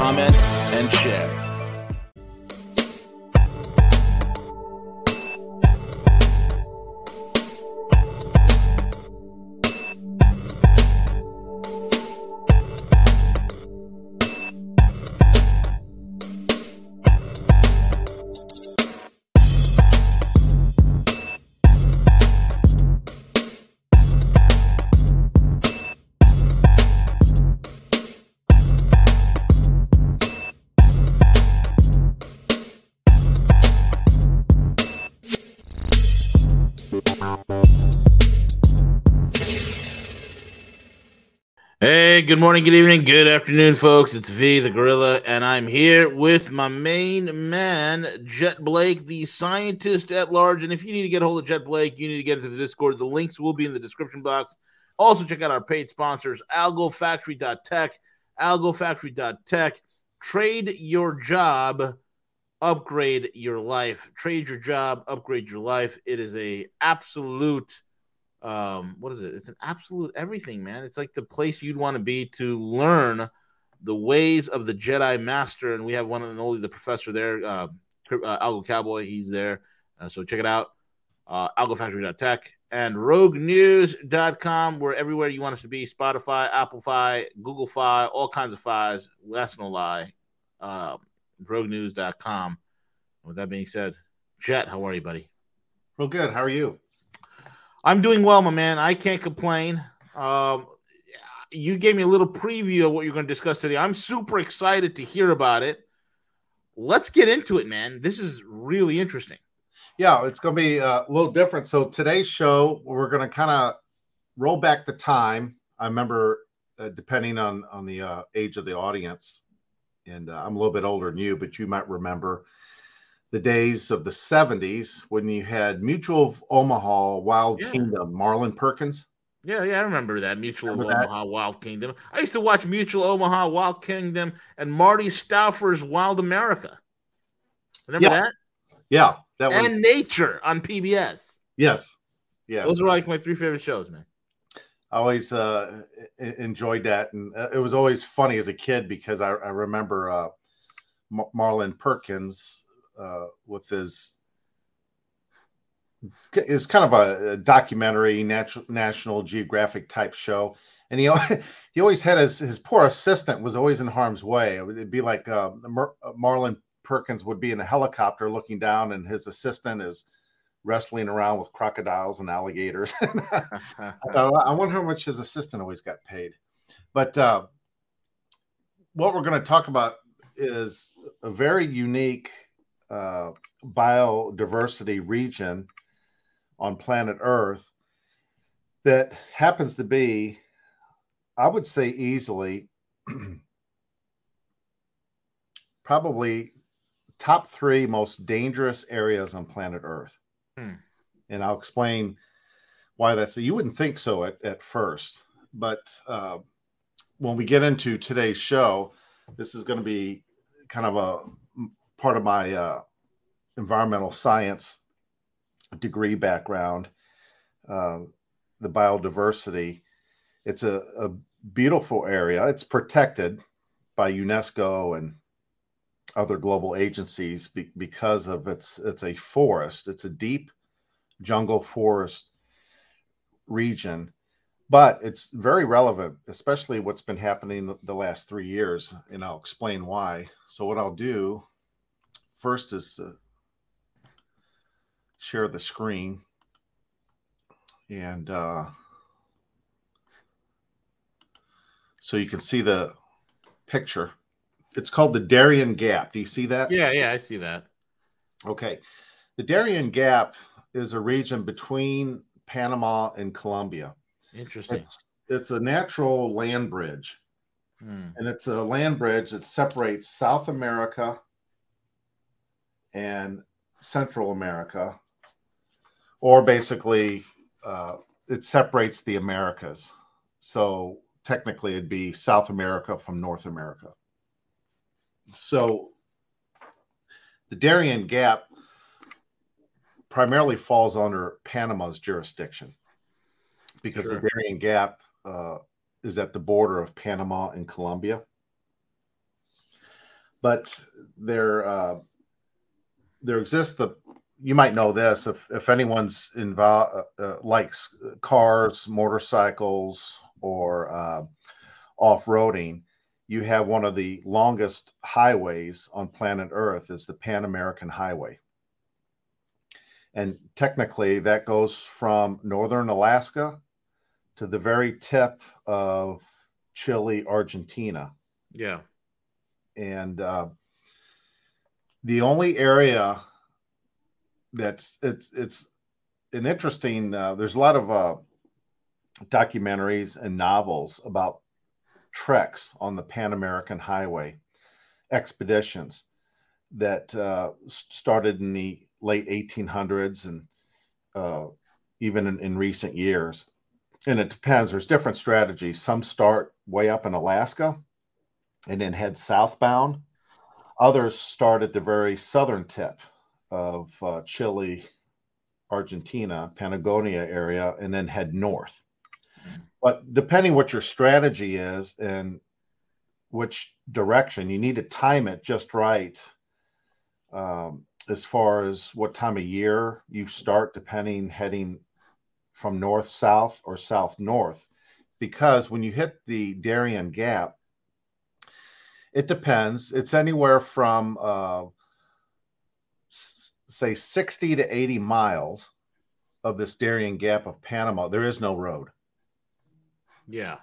comment, and share. Good morning, good evening, good afternoon, folks. It's V, the Gorilla, and I'm here with my main man, Jet Blake, the scientist at large. And if you need to get a hold of Jet Blake, you need to get into the Discord. The links will be in the description box. Also, check out our paid sponsors, AlgoFactory.tech, AlgoFactory.tech. Trade your job, upgrade your life. Trade your job, upgrade your life. It is a absolute um what is it? It's an absolute everything man. It's like the place you'd want to be to learn the ways of the jedi master and we have one and only the professor there uh, uh algo cowboy. He's there. Uh, so check it out uh algofactory.tech and roguenews.com we're everywhere you want us to be. Spotify apple fi google fi all kinds of fi's. That's no lie. Uh roguenews.com with that being said jet how are you buddy? Real good. How are you? I'm doing well, my man. I can't complain. Um, you gave me a little preview of what you're going to discuss today. I'm super excited to hear about it. Let's get into it, man. This is really interesting. Yeah, it's going to be uh, a little different. So today's show, we're going to kind of roll back the time. I remember, uh, depending on on the uh, age of the audience, and uh, I'm a little bit older than you, but you might remember the days of the 70s when you had Mutual of Omaha, Wild Yeah. Kingdom, Marlin Perkins. Yeah, yeah, I remember that Mutual Remember that? Omaha Wild Kingdom. I used to watch Mutual Omaha Wild Kingdom and Marty Stouffer's Wild America. Remember Yeah, that? Yeah, that was And Nature on PBS. yes, yes. Those were like my three favorite shows, man. I always uh, enjoyed that, and uh, it was always funny as a kid because I, I remember uh, Marlin Perkins uh, with his. It's kind of a, documentary, National Geographic type show, and he he always had his his poor assistant was always in harm's way. It would be like uh, Mar- Marlin Perkins would be in a helicopter looking down, and his assistant is wrestling around with crocodiles and alligators. I thought, I wonder how much his assistant always got paid. But uh, what we're going to talk about is a very unique uh, biodiversity region on planet Earth that happens to be, I would say, easily probably top three most dangerous areas on planet Earth. Hmm. And I'll explain why that's you wouldn't think so at, at first but uh, when we get into today's show this is going to be kind of a part of my uh, environmental science degree background uh, the biodiversity. It's a, a beautiful area. It's protected by unesco and other global agencies be- because of its it's a forest. It's a deep jungle forest region but it's very relevant especially what's been happening the last three years and i'll explain why. So what i'll do first is to share the screen and uh, so you can see the picture it's called the darien gap do you see that yeah, yeah, I see that. Okay. The Darien Gap is a region between Panama and Colombia. Interesting. It's it's a natural land bridge Mm. And it's a land bridge that separates South America and Central America, or basically uh, it separates the Americas. So technically, it'd be South America from North America. So the Darien Gap primarily falls under Panama's jurisdiction because sure. the Darien Gap uh, is at the border of Panama and Colombia. But there, uh, there exists the. You might know this if if anyone's involved uh, uh, likes cars, motorcycles, or uh, off roading. You have one of the longest highways on planet Earth is the Pan American Highway. And technically, that goes from northern Alaska to the very tip of Chile, Argentina. Yeah. And uh, the only area that's it's it's an interesting. Uh, there's a lot of uh, documentaries and novels about treks on the Pan American Highway expeditions that uh, started in the late 1800s and uh, even in, in, recent years. And it depends. There's different strategies. Some start way up in Alaska and then head southbound. Others start at the very southern tip of uh, Chile, Argentina, Patagonia area, and then head north. But depending what your strategy is and which direction, you need to time it just right. Um, as far as what time of year you start, depending heading from north south or south north, because when you hit the Darien Gap, it depends. It's anywhere from uh, s- say 60 to 80 miles of this Darien Gap of Panama. There is no road. Yeah.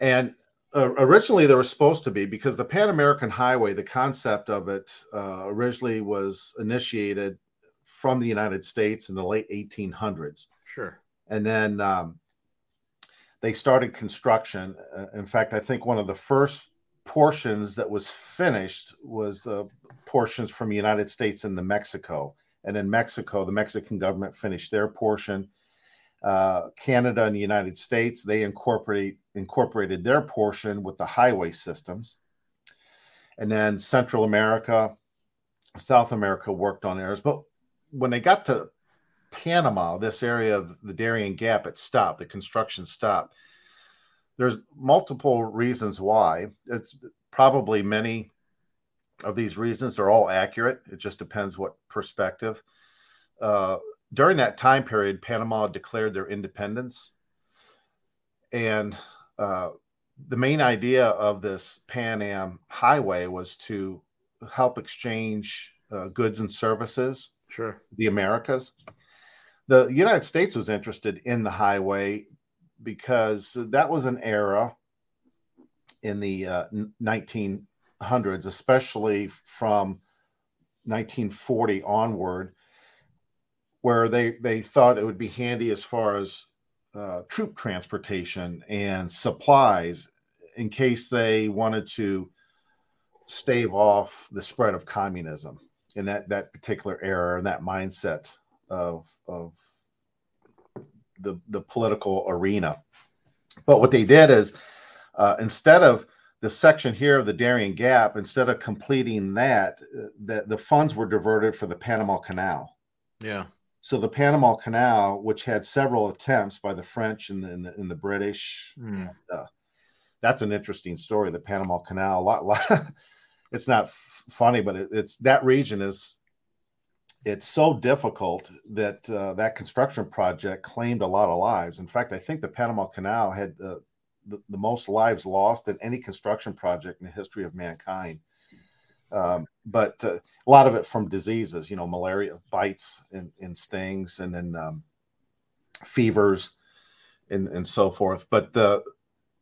And uh, originally there was supposed to be because the Pan American Highway, the concept of it uh, originally was initiated from the United States in the late 1800s. Sure. And then um, they started construction. Uh, in fact, I think one of the first portions that was finished was uh, portions from United States and the Mexico. And in Mexico, the Mexican government finished their portion uh, Canada and the United States, they incorporate incorporated their portion with the highway systems. And then Central America, South America worked on theirs. But when they got to Panama, this area of the Darien Gap, it stopped. The construction stopped. There's multiple reasons why. It's probably many of these reasons are all accurate. It just depends what perspective. Uh, during that time period, Panama declared their independence. And uh, the main idea of this Pan Am highway was to help exchange uh, goods and services. Sure. The Americas. The United States was interested in the highway because that was an era in the uh, 1900s, especially from 1940 onward, where they they thought it would be handy as far as uh, troop transportation and supplies in case they wanted to stave off the spread of communism in that that particular era and that mindset of of the the political arena. But what they did is uh, instead of the section here of the Darien Gap, instead of completing that, uh, the, the funds were diverted for the Panama Canal. Yeah. So the Panama Canal, which had several attempts by the French and the, and the, and the British, mm. uh, that's an interesting story. The Panama Canal, a lot, lot it's not f- funny, but it, it's that region is it's so difficult that uh, that construction project claimed a lot of lives. In fact, I think the Panama Canal had the, the, the most lives lost in any construction project in the history of mankind. Um, but uh, a lot of it from diseases, you know, malaria bites and, and stings, and then um, fevers and, and so forth. But the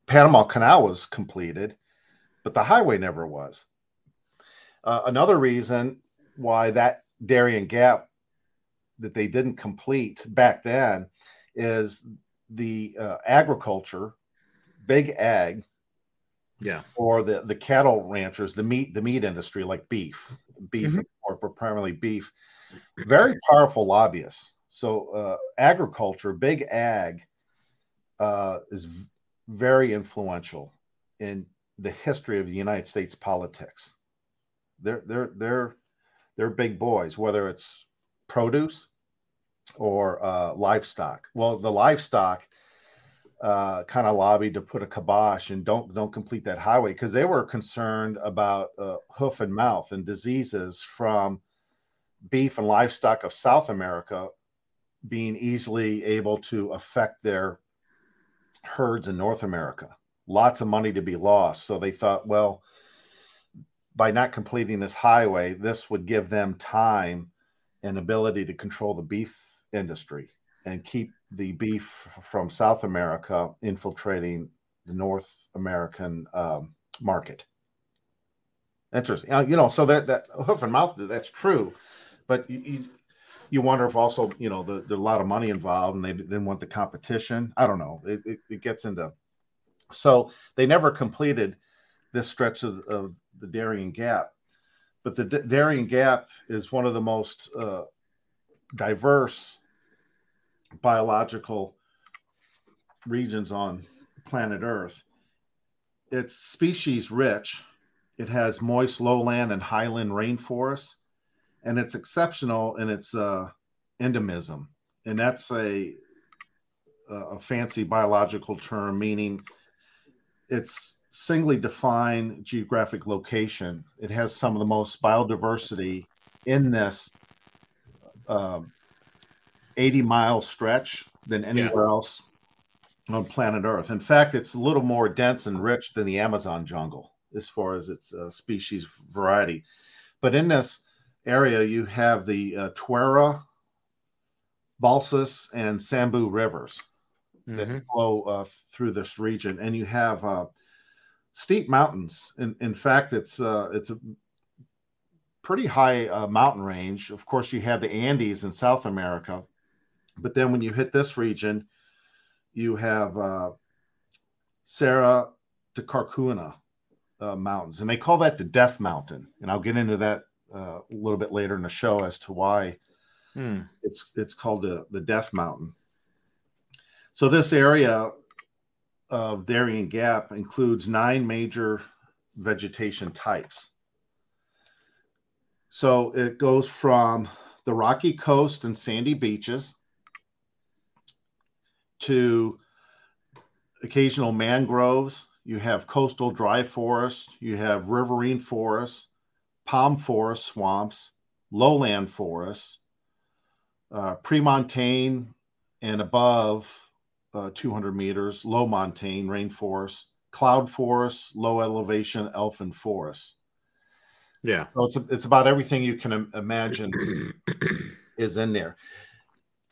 Panama Canal was completed, but the highway never was. Uh, another reason why that Darien Gap that they didn't complete back then is the uh, agriculture, big ag, Yeah. Or the the cattle ranchers, the meat the meat industry like beef, beef mm-hmm. or, or primarily beef. Very powerful lobbyists. So uh, agriculture, big ag, uh, is v- very influential in the history of the United States politics. They're they're they're they're big boys, whether it's produce or uh, livestock. Well, the livestock uh, kind of lobbied to put a kibosh and don't don't complete that highway because they were concerned about uh, hoof and mouth and diseases from beef and livestock of South America being easily able to affect their herds in North America. Lots of money to be lost, so they thought, well, by not completing this highway, this would give them time and ability to control the beef industry and keep the beef from South America infiltrating the North American um, market. Interesting. You know, so that that hoof and mouth that's true, but you, you, you wonder if also you know the, there's a lot of money involved and they didn't want the competition. I don't know. It, it, it gets into so they never completed this stretch of, of the Darien Gap, but the D- Darien Gap is one of the most uh, diverse biological regions on planet Earth. It's species rich. It has moist lowland and highland rainforests, and it's exceptional in its uh, endemism. And that's a, a fancy biological term meaning it's singly defined geographic location. It has some of the most biodiversity in this uh, 80 mile stretch than anywhere yeah. else on planet Earth. In fact, it's a little more dense and rich than the Amazon jungle as far as its uh, species variety. But in this area, you have the uh, Tuira, Balsas, and Sambu rivers mm-hmm. that flow uh, through this region, and you have uh, steep mountains. In, in fact, it's uh, it's a pretty high uh, mountain range. Of course, you have the Andes in South America, but then when you hit this region, you have uh, Serra de Carcuna uh, mountains, and they call that the Death Mountain. And I'll get into that uh, a little bit later in the show as to why hmm. it's it's called the, the Death Mountain. So this area of Darien Gap includes nine major vegetation types. So it goes from the rocky coast and sandy beaches to occasional mangroves. You have coastal dry forest. You have riverine forests, palm forest swamps, lowland forests, uh, premontane and above uh, 200 meters, low montane rainforest, cloud forest, low elevation elfin forest. Yeah. So it's, it's about everything you can imagine is in there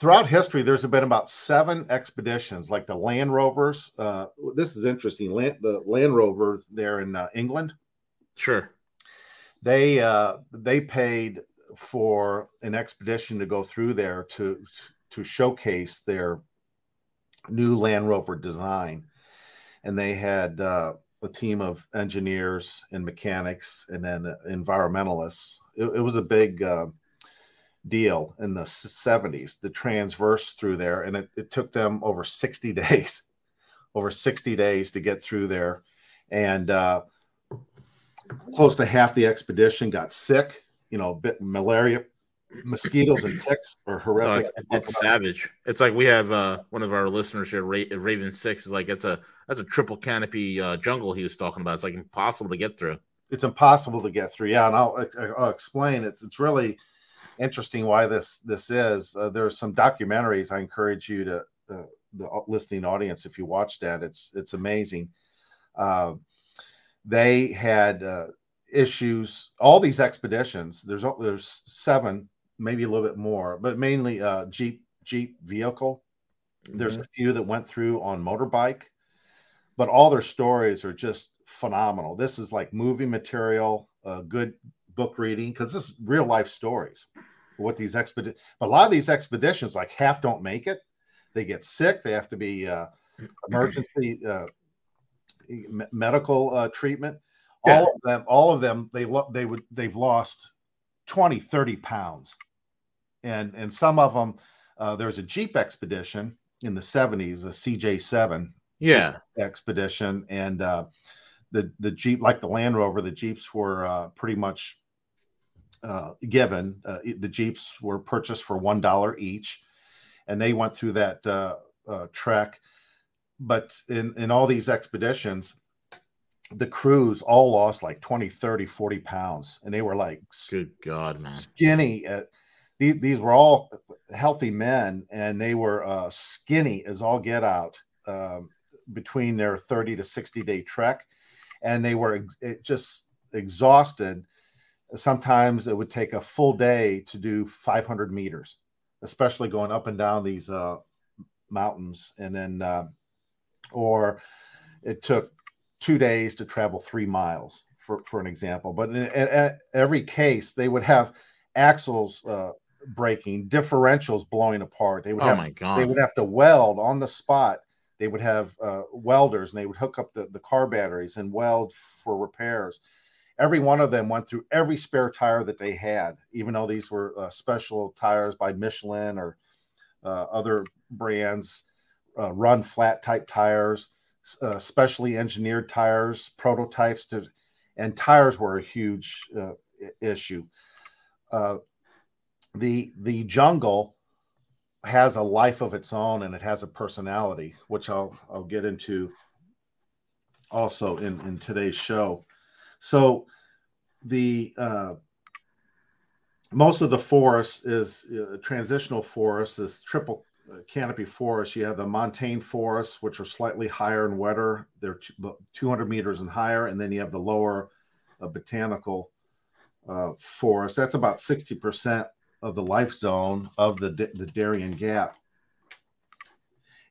throughout history, there's been about seven expeditions, like the Land Rovers. Uh, this is interesting. Land, the Land Rover there in uh, England. Sure. They uh, they paid for an expedition to go through there to to showcase their new Land Rover design, and they had uh, a team of engineers and mechanics, and then environmentalists. It, it was a big uh, deal in the 70s, the transverse through there, and it, it took them over 60 days, over 60 days to get through there. And uh, close to half the expedition got sick, you know, malaria, mosquitoes and ticks are horrific. No, it's, it's savage. It's like we have uh, one of our listeners here, Ra- Raven Six, is like it's a that's a triple canopy uh, jungle he was talking about. It's like impossible to get through. It's impossible to get through. Yeah, and I'll, I'll explain. It's it's really interesting why this this is. Uh, there's some documentaries. I encourage you to uh, the listening audience if you watch that. It's it's amazing. Uh, they had uh, issues. All these expeditions. There's there's seven, maybe a little bit more, but mainly uh, Jeep Jeep vehicle. Mm-hmm. There's a few that went through on motorbike, but all their stories are just phenomenal. This is like movie material, uh, good book reading because this is real life stories what these expeditions, but a lot of these expeditions, like half don't make it. They get sick. They have to be uh, emergency uh, medical uh, treatment. Yeah. All of them, all of them, they lo- they would they've lost 20, 30 pounds, and and some of them. Uh, was a Jeep expedition in the 70s, a CJ7 yeah expedition, and uh, the the Jeep, like the Land Rover, the Jeeps were uh, pretty much uh, given. Uh, the Jeeps were purchased for one dollar each, and they went through that uh, uh, trek. But in in all these expeditions, the crews all lost like 20 30 40 pounds and they were like good god man skinny uh, these, these were all healthy men and they were uh, skinny as all get out um, between their 30 to 60 day trek. And they were just exhausted. Sometimes it would take a full day to do 500 meters especially going up and down these uh, mountains. And then uh, or it took two days to travel three miles for, for an example. But in, in, in every case they would have axles uh, breaking differentials blowing apart. They would oh have, my God. they would have to weld on the spot. They would have uh, welders and they would hook up the, the car batteries and weld for repairs. Every one of them went through every spare tire that they had even though these were uh, special tires by michelin or uh, other brands uh, run flat type tires uh, specially engineered tires prototypes to and tires were a huge uh, issue. Uh, the the jungle has a life of its own and it has a personality, which I'll I'll get into also in in today's show. So the uh, most of the forest is uh, transitional forest, this triple uh, canopy forest. You have the montane forests, which are slightly higher and wetter. They're 200 meters and higher, and then you have the lower uh, botanical uh, forest. That's about 60 percent of the life zone of the, the Darien Gap.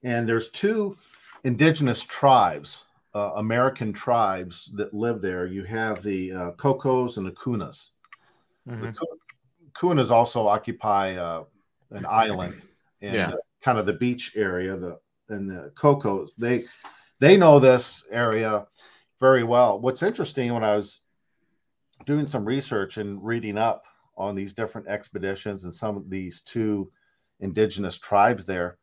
And there's two indigenous tribes, uh, American tribes that live there. You have the uh, Cocos and the Kunas. Mm-hmm. The Kunas also occupy uh, an island in yeah. kind of the beach area. The and the Cocos they they know this area very well. What's interesting when I was doing some research and reading up on these different expeditions and some of these two indigenous tribes there.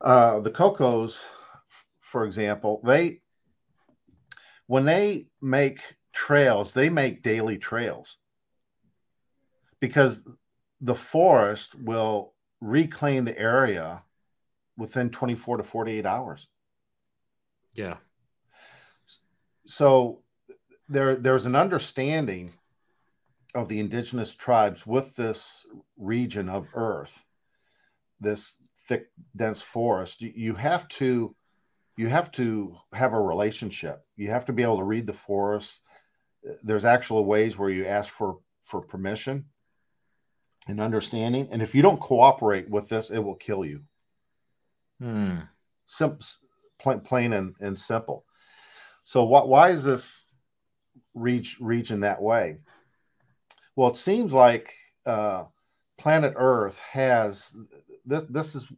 Uh, the Cocos, f- for example, they when they make trails, they make daily trails because the forest will reclaim the area within 24 to 48 hours. Yeah. So there there's an understanding of the indigenous tribes with this region of earth this thick dense forest you, have to you have to have a relationship. You have to be able to read the forest. There's actual ways where you ask for for permission and understanding and if you don't cooperate with this it will kill you. Hmm. Sim- plain, plain and, and simple. So what, why is this reach region that way well, it seems like uh, planet Earth has this. This is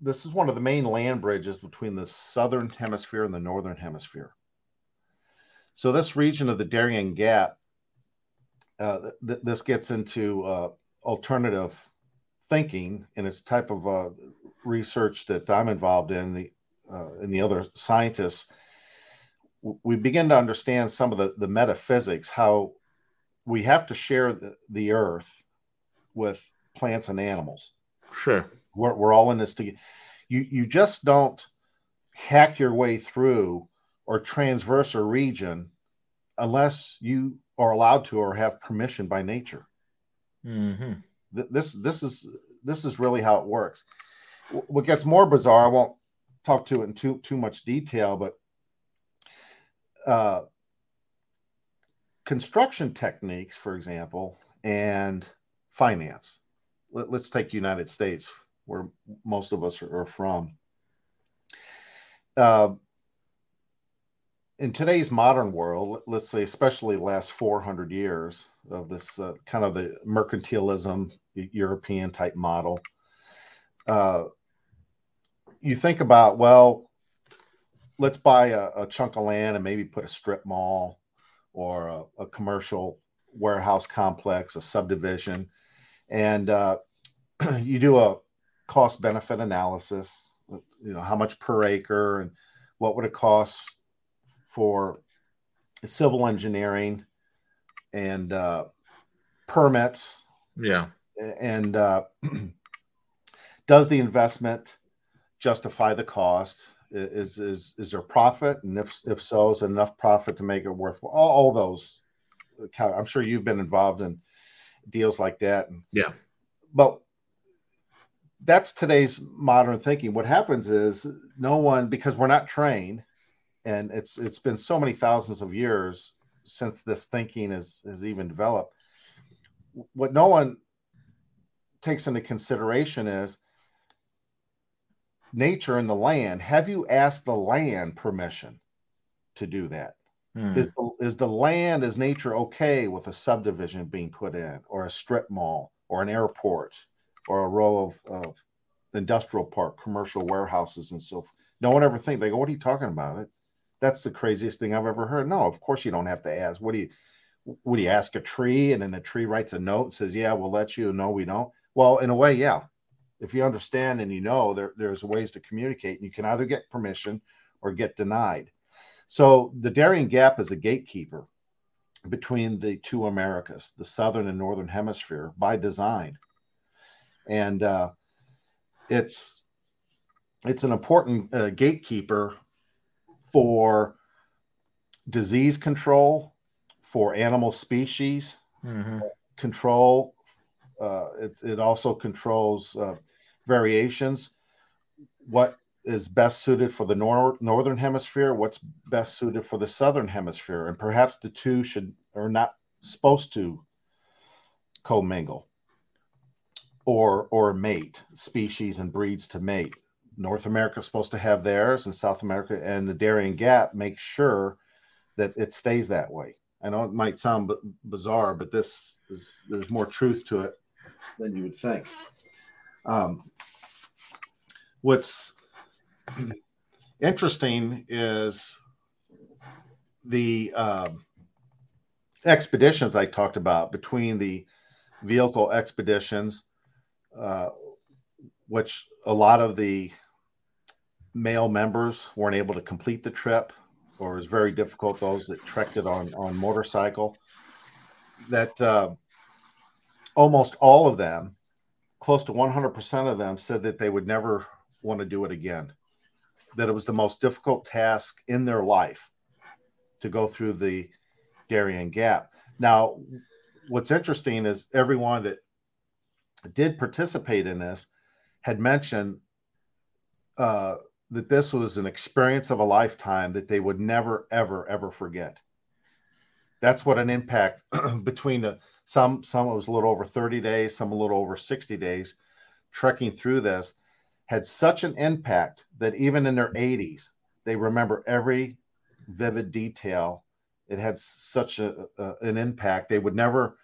this is one of the main land bridges between the southern hemisphere and the northern hemisphere. So this region of the Darien Gap, uh, th- this gets into uh, alternative thinking, and it's type of uh, research that I'm involved in. The uh, and the other scientists, we begin to understand some of the, the metaphysics, how we have to share the, the earth with plants and animals. Sure. We're, we're all in this together. You, you just don't hack your way through or transverse a region unless you are allowed to or have permission by nature. Mm-hmm. This this is this is really how it works. What gets more bizarre, I won't talk to it in too too much detail, but uh, construction techniques, for example, and finance. Let, us take United States, where most of us are, from. Uh, in today's modern world, let's say, especially the last 400 years of this uh, kind of the mercantilism European type model, uh, you think about, well, let's buy a, a, chunk of land and maybe put a strip mall or a, a commercial warehouse complex, a subdivision, and uh, you do a cost benefit analysis. You know how much per acre and what would it cost for civil engineering and uh, permits. Yeah, and uh, does the investment justify the cost? Is is is there profit, and if if so, is enough profit to make it worthwhile? All, all those. Uh, I'm sure you've been involved in deals like that. And, yeah, but that's today's modern thinking. What happens is no one because we're not trained, and it's it's been so many thousands of years since this thinking has has even developed. What no one takes into consideration is nature and the land. Have you asked the land permission to do that? Hmm. Is the, is the land, is nature okay with a subdivision being put in, or a strip mall, or an airport, or a row of, of industrial park, commercial warehouses, and so forth? No one ever think they go, "What are you talking about?" It that's the craziest thing I've ever heard. No, of course you don't have to ask. What do you? Would you ask a tree, and then the tree writes a note and says, "Yeah, we'll let you." No, we don't. Well, in a way, yeah if you understand and you know there, there's ways to communicate and you can either get permission or get denied so the darien gap is a gatekeeper between the two americas the southern and northern hemisphere by design and uh, it's it's an important uh, gatekeeper for disease control for animal species mm-hmm. control uh, it, it also controls uh, variations. What is best suited for the nor- northern hemisphere? What's best suited for the southern hemisphere? And perhaps the two should are not supposed to commingle or or mate species and breeds to mate. North America is supposed to have theirs, and South America and the Darien Gap make sure that it stays that way. I know it might sound b- bizarre, but this is there's more truth to it than you would think. Um, what's interesting is the uh, expeditions I talked about between the vehicle expeditions, uh, which a lot of the male members weren't able to complete the trip, or it was very difficult. Those that trekked it on on motorcycle, that uh, almost all of them close to 100% of them said that they would never want to do it again. That it was the most difficult task in their life to go through the Darien Gap. Now, what's interesting is everyone that did participate in this had mentioned uh, that this was an experience of a lifetime that they would never, ever, ever forget. That's what an impact between the some some it was a little over 30 days, some a little over 60 days, trekking through this had such an impact that even in their 80s, they remember every vivid detail. It had such a, a, an impact. They would never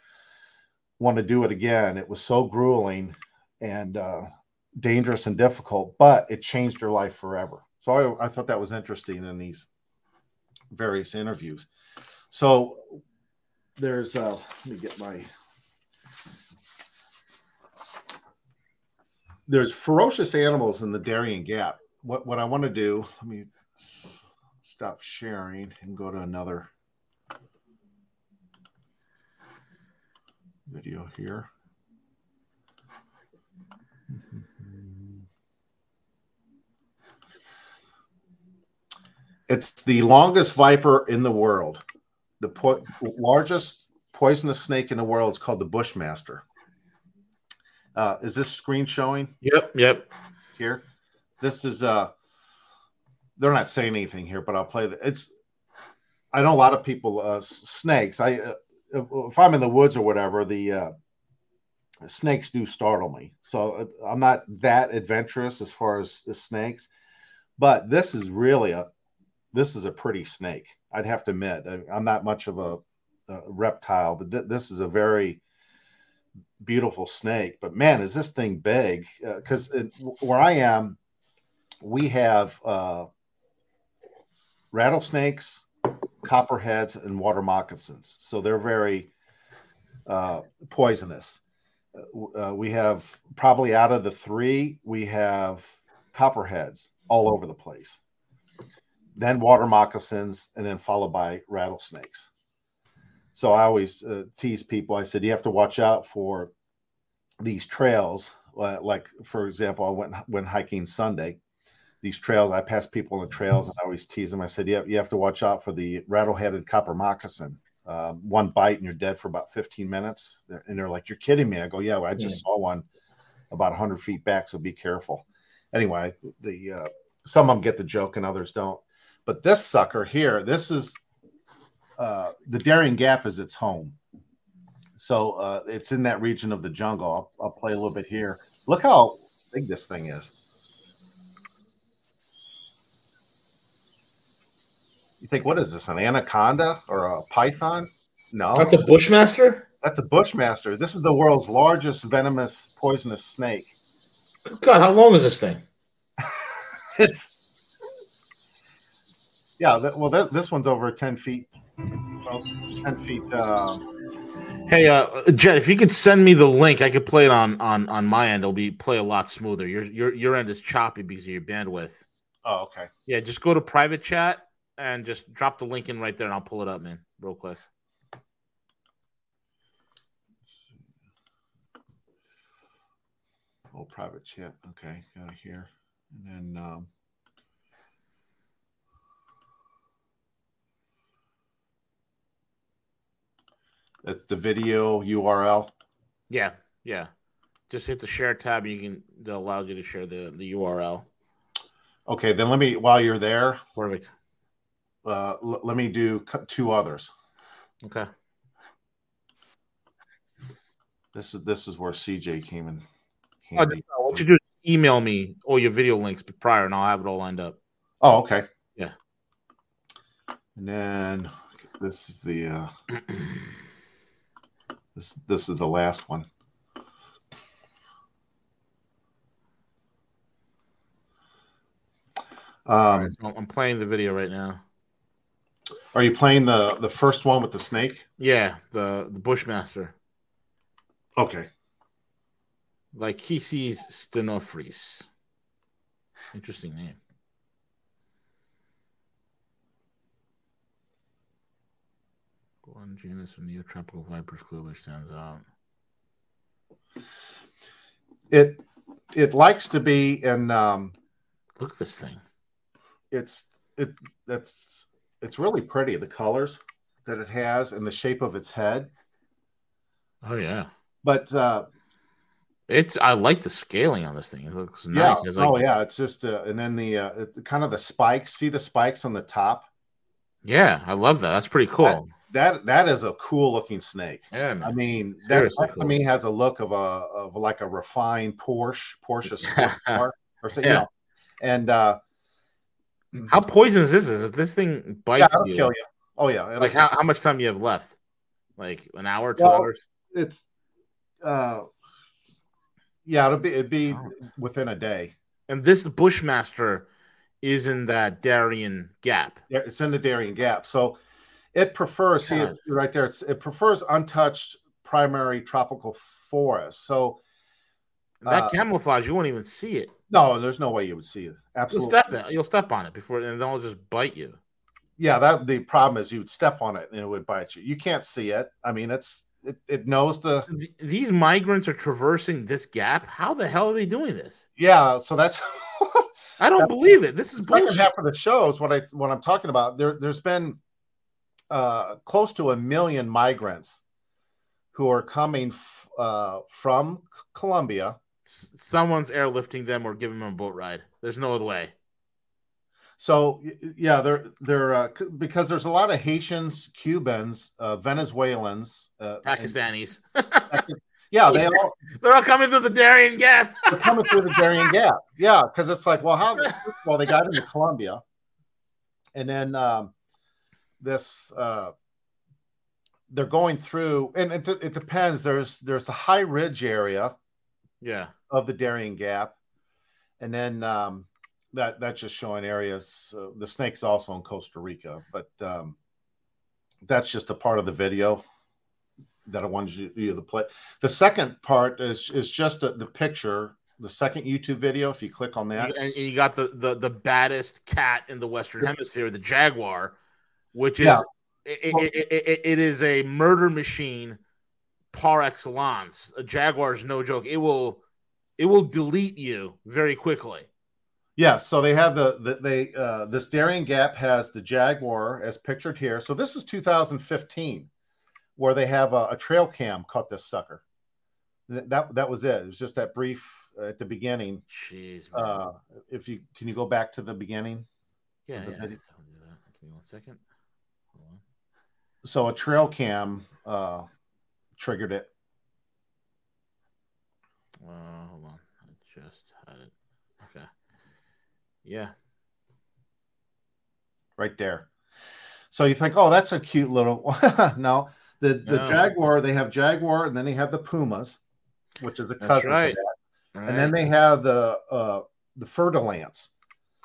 want to do it again. It was so grueling and uh, dangerous and difficult, but it changed their life forever. So I, I thought that was interesting in these various interviews. So there's uh let me get my there's ferocious animals in the Darien Gap. What what I want to do, let me stop sharing and go to another video here. It's the longest viper in the world the po- largest poisonous snake in the world is called the Bushmaster. Uh, is this screen showing? Yep, yep. Here, this is. Uh, they're not saying anything here, but I'll play the. It's. I know a lot of people uh, snakes. I uh, if I'm in the woods or whatever, the uh, snakes do startle me. So uh, I'm not that adventurous as far as, as snakes, but this is really a this is a pretty snake. I'd have to admit, I'm not much of a, a reptile, but th- this is a very beautiful snake. But man, is this thing big? Because uh, where I am, we have uh, rattlesnakes, copperheads, and water moccasins. So they're very uh, poisonous. Uh, we have probably out of the three, we have copperheads all over the place. Then water moccasins, and then followed by rattlesnakes. So I always uh, tease people. I said you have to watch out for these trails. Uh, like for example, I went went hiking Sunday. These trails, I pass people on the trails, and I always tease them. I said, "Yeah, you have to watch out for the rattle-headed copper moccasin. Uh, one bite and you're dead for about 15 minutes." And they're like, "You're kidding me?" I go, "Yeah, well, I just yeah. saw one about 100 feet back, so be careful." Anyway, the uh, some of them get the joke and others don't. But this sucker here, this is uh, the Darien Gap is its home. So uh, it's in that region of the jungle. I'll, I'll play a little bit here. Look how big this thing is. You think what is this? An anaconda or a python? No, that's a bushmaster. That's a bushmaster. This is the world's largest venomous poisonous snake. God, how long is this thing? it's yeah. Th- well, th- this one's over ten feet. Well, ten feet. Uh, Hey, uh, Jet, if you could send me the link, I could play it on on on my end. It'll be play a lot smoother. Your your your end is choppy because of your bandwidth. Oh, okay. Yeah, just go to private chat and just drop the link in right there, and I'll pull it up, man, real quick. Oh, private chat. Okay, got it here, and then. Um... That's the video URL. Yeah, yeah. Just hit the share tab. You can that allows you to share the the URL. Okay, then let me while you're there. Perfect. Uh, l- let me do two others. Okay. This is this is where CJ came in. Oh, what you do? Email me all your video links prior, and I'll have it all lined up. Oh, okay. Yeah. And then this is the. Uh... This this is the last one. Um, right, so I'm playing the video right now. Are you playing the the first one with the snake? Yeah, the the Bushmaster. Okay. Like he sees Stenofris. Interesting name. One genus of neotropical vipers clearly stands out. It it likes to be in. Um, Look at this thing. It's it that's it's really pretty. The colors that it has and the shape of its head. Oh yeah. But uh, it's I like the scaling on this thing. It looks yeah. nice. Like, oh yeah, it's just uh, and then the uh, kind of the spikes. See the spikes on the top. Yeah, I love that. That's pretty cool. That, that that is a cool looking snake. Yeah, man. I mean that cool. I mean has a look of a of like a refined Porsche Porsche car or so, yeah. You know, and uh how poisonous is this? If this thing bites yeah, you, kill you. Oh yeah. Like how, how much time you have left? Like an hour, two well, hours? It's uh yeah, it'll be it'd be oh. within a day. And this Bushmaster is in that Darien Gap. Yeah, it's in the Darien Gap. So it prefers, see, it's right there. It's, it prefers untouched primary tropical forest. So that uh, camouflage, you won't even see it. No, there's no way you would see it. Absolutely, you'll step, you'll step on it before, and then it'll just bite you. Yeah, that the problem is you'd step on it and it would bite you. You can't see it. I mean, it's it, it knows the these migrants are traversing this gap. How the hell are they doing this? Yeah, so that's I don't believe it. This is the second half of the show is what I what I'm talking about. There there's been uh, close to a million migrants who are coming f- uh, from Colombia. Someone's airlifting them or giving them a boat ride. There's no other way. So yeah, they're they're uh, because there's a lot of Haitians, Cubans, uh, Venezuelans, uh, Pakistanis. yeah, they all they're all coming through the Darien Gap. they're coming through the Darien Gap. Yeah, because it's like, well, how? Well, they got into Colombia, and then um, this uh, they're going through, and it, it depends. There's there's the high ridge area, yeah, of the Darien Gap, and then um, that that's just showing areas. Uh, the snake's also in Costa Rica, but um, that's just a part of the video that I wanted you, you to play. The second part is is just a, the picture. The second YouTube video, if you click on that, and you got the the the baddest cat in the Western Hemisphere, the jaguar, which is yeah. it, it, it, it is a murder machine par excellence. A jaguar is no joke. It will it will delete you very quickly. Yeah, so they have the, the they uh, this Darien Gap has the Jaguar as pictured here. So this is 2015 where they have a, a trail cam cut this sucker. That, that, that was it. It was just that brief uh, at the beginning. Jeez. Uh, if you can you go back to the beginning? Yeah, yeah. Give me one second. So a trail cam uh, triggered it. Uh, hold on. I just had it. Okay. Yeah. Right there. So you think, oh, that's a cute little. no, the the no. Jaguar, they have Jaguar, and then they have the Pumas, which is a cousin right. right. and then they have the uh the Fer-de-lance.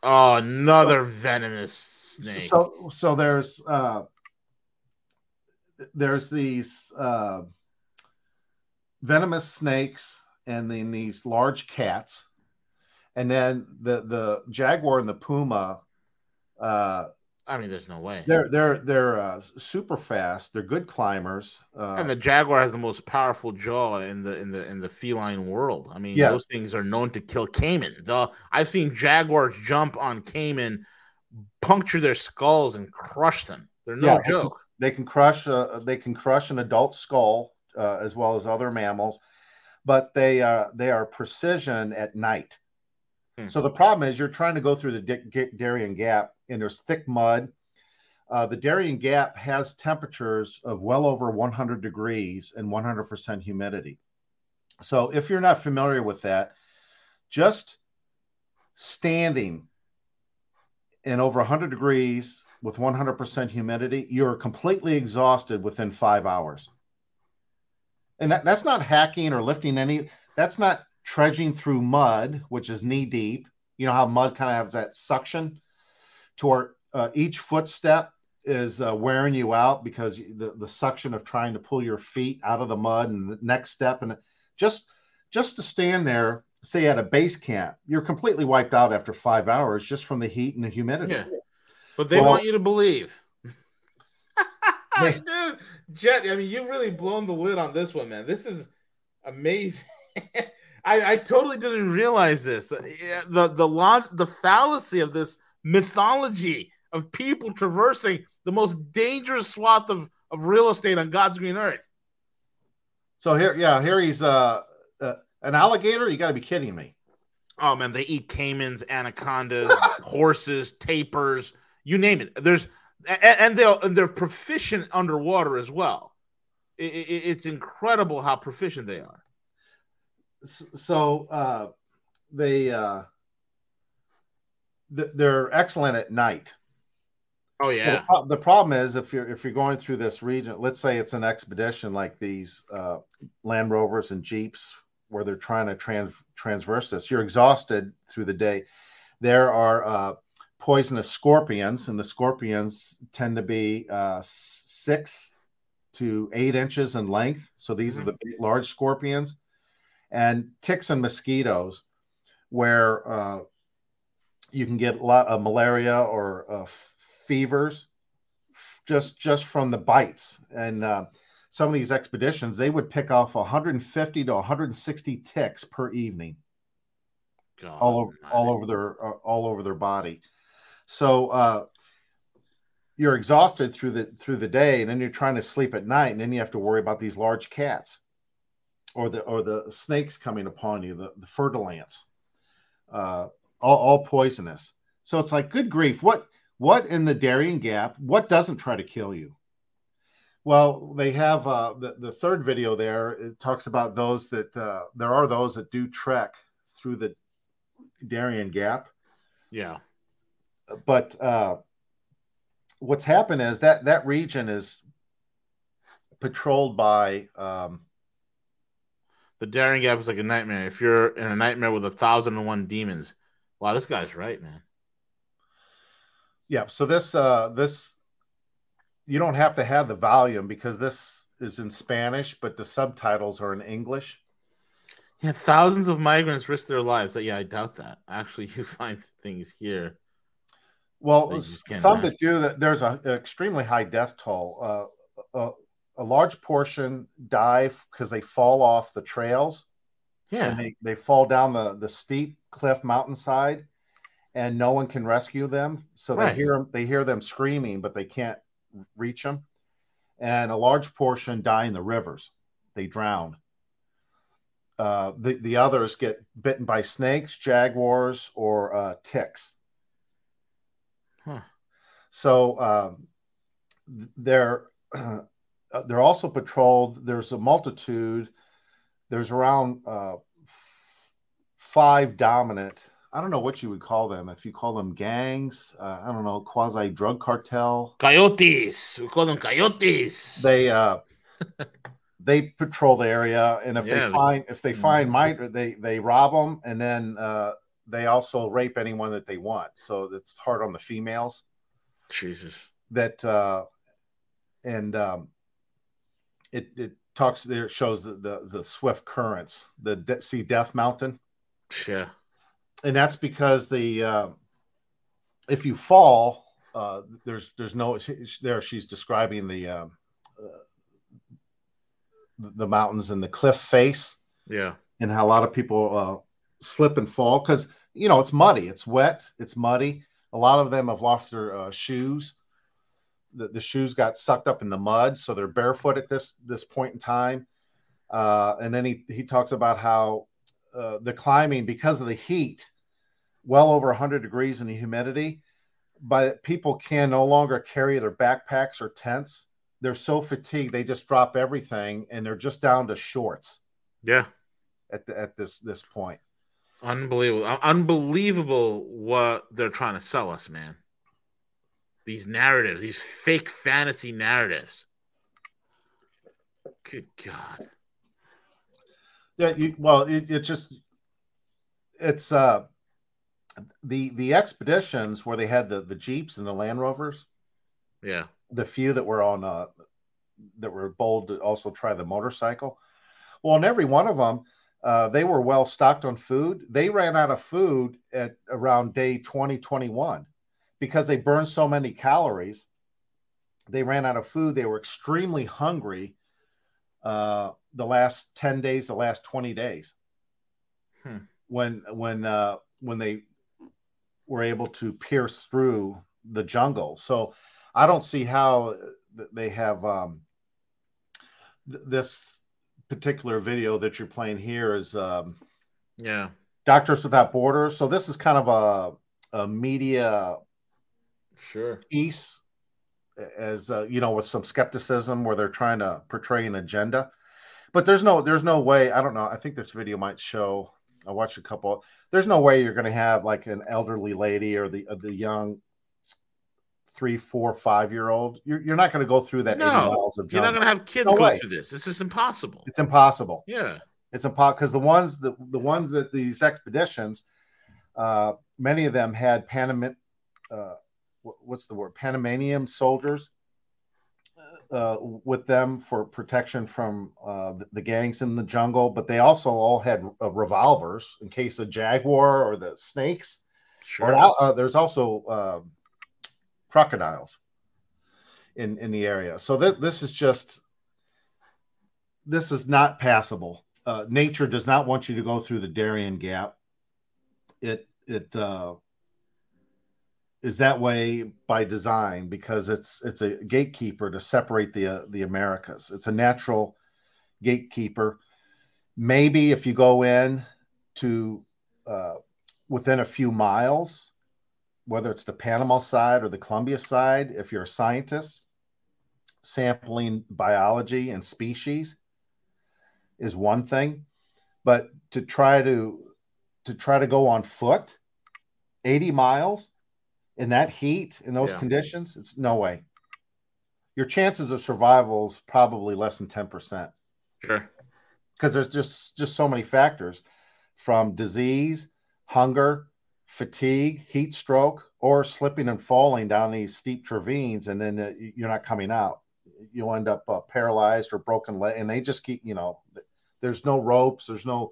Oh, another so, venomous snake. So so there's uh there's these uh venomous snakes and then these large cats and then the the jaguar and the puma uh I mean, there's no way. They're they're they're uh, super fast. They're good climbers. Uh, and the jaguar has the most powerful jaw in the in the in the feline world. I mean, yes. those things are known to kill caiman. The I've seen jaguars jump on caiman, puncture their skulls, and crush them. They're no yeah, joke. They can, crush. Uh, they can crush an adult skull uh, as well as other mammals, but they uh, they are precision at night. Hmm. So the problem is you're trying to go through the Darien Gap and there's thick mud. Uh, the Darien Gap has temperatures of well over 100 degrees and 100% humidity. So if you're not familiar with that, just standing in over 100 degrees with 100% humidity, you're completely exhausted within five hours. And that, that's not hacking or lifting any, that's not trudging through mud, which is knee deep. You know how mud kind of has that suction toward uh, each footstep is uh, wearing you out because the, the suction of trying to pull your feet out of the mud and the next step and just just to stand there say at a base camp you're completely wiped out after five hours just from the heat and the humidity yeah. But they well, want you to believe dude jet i mean you've really blown the lid on this one man this is amazing I, I totally didn't realize this the the the fallacy of this mythology of people traversing the most dangerous swath of, of real estate on God's green earth. So here, yeah, here he's uh, uh an alligator. You got to be kidding me. Oh man, they eat caimans, anacondas, horses, tapirs, you name it. There's and, and they and they're proficient underwater as well. It, it, it's incredible how proficient they are. So uh, they uh, they're excellent at night. Oh yeah. The, the, problem is if you're if you're going through this region, let's say it's an expedition like these uh, Land Rovers and Jeeps, where they're trying to trans transverse this. You're exhausted through the day. There are uh, poisonous scorpions, and the scorpions tend to be uh, six to eight inches in length. So these mm-hmm. are the big, large scorpions, and ticks and mosquitoes, where uh, you can get a lot of malaria or uh, fevers just just from the bites. And uh, some of these expeditions they would pick off 150 to 160 ticks per evening. God, all over all over their uh, all over their body so uh, you're exhausted through the through the day and then you're trying to sleep at night and then you have to worry about these large cats or the or the snakes coming upon you the, the fer-de-lance uh, all, all poisonous. So it's like, good grief, what what in the Darien Gap? What doesn't try to kill you? Well, they have uh, the the third video there. It talks about those that uh, there are those that do trek through the Darien Gap. Yeah, but uh, what's happened is that that region is patrolled by um, the Darien Gap is like a nightmare. If you're in a nightmare with a thousand and one demons, Wow, this guy's right, man. Yeah. So this uh this you don't have to have the volume because this is in Spanish, but the subtitles are in English. Yeah, thousands of migrants risk their lives. Yeah, I doubt that. Actually, you find things here. Well, some that do that. There's a, an extremely high death toll. Uh, a, a large portion die because they fall off the trails. Yeah, and they, they fall down the the steep cliff mountainside, and no one can rescue them. So right. they hear they hear them screaming, but they can't reach them. And a large portion die in the rivers; they drown. Uh, the the others get bitten by snakes, jaguars, or uh, ticks. So um, they're uh, they're also patrolled. There's a multitude. There's around uh, f- five dominant. I don't know what you would call them. If you call them gangs, uh, I don't know, quasi drug cartel. Coyotes. We call them coyotes. They uh, they patrol the area, and if yeah, they find if they find mm-hmm. might they they rob them, and then uh, they also rape anyone that they want. So it's hard on the females. Jesus. That uh, and um, it it talks there shows the, the the swift currents, the de- see Death Mountain. Yeah. And that's because the uh, if you fall, uh, there's there's no there. She's describing the uh, the mountains and the cliff face. Yeah. And how a lot of people uh, slip and fall because you know it's muddy, it's wet, it's muddy. A lot of them have lost their uh, shoes. The, the shoes got sucked up in the mud, so they're barefoot at this this point in time. Uh, and then he he talks about how uh, the climbing because of the heat, well over 100 degrees in the humidity, but people can no longer carry their backpacks or tents they're so fatigued they just drop everything and they're just down to shorts. Yeah. At the, at this this point. Unbelievable. Unbelievable what they're trying to sell us, man. These narratives, these fake fantasy narratives. Good God. Yeah, you, well, it, it just it's uh the the expeditions where they had the the jeeps and the Land Rovers. Yeah, the few that were on uh, that were bold to also try the motorcycle. Well, in every one of them, uh, they were well stocked on food. They ran out of food at around day 2021 because they burned so many calories. They ran out of food. They were extremely hungry uh, the last 10 days, the last 20 days. Hmm. When when uh, when they were able to pierce through the jungle. So I don't see how they have um, th- this particular video that you're playing here is um, yeah. Doctors Without Borders. So this is kind of a, a media sure. piece as uh, you know with some skepticism where they're trying to portray an agenda. But there's no there's no way i don't know i think this video might show i watched a couple there's no way you're going to have like an elderly lady or the uh, the young three, four, five year old, you're, you're not going to go through that no, 80 miles of You're not going to have kids no go way. through this. This is impossible. It's impossible. Yeah. It's impossible because the ones that the ones that these expeditions, uh, many of them had Panam, uh, what's the word, Panamanian soldiers uh, with them for protection from uh, the, the, gangs in the jungle, but they also all had uh, revolvers in case of jaguar or the snakes. Sure. Or, uh, there's also uh, crocodiles in in the area. So this this is just this is not passable. Uh, nature does not want you to go through the Darien Gap. It it uh, is that way by design because it's it's a gatekeeper to separate the uh, the Americas. It's a natural gatekeeper. Maybe if you go in to uh, within a few miles, whether it's the Panama side or the Colombia side, if you're a scientist, sampling biology and species is one thing, but to try to to try to go on foot 80 miles in that heat in those yeah. conditions, it's no way. Your chances of survival is probably less than 10%. Sure. Because there's just just so many factors from disease, hunger, fatigue, heat stroke, or slipping and falling down these steep ravines, and then uh, you're not coming out. You'll end up uh, paralyzed or broken leg, and they just keep, you know, there's no ropes, there's no,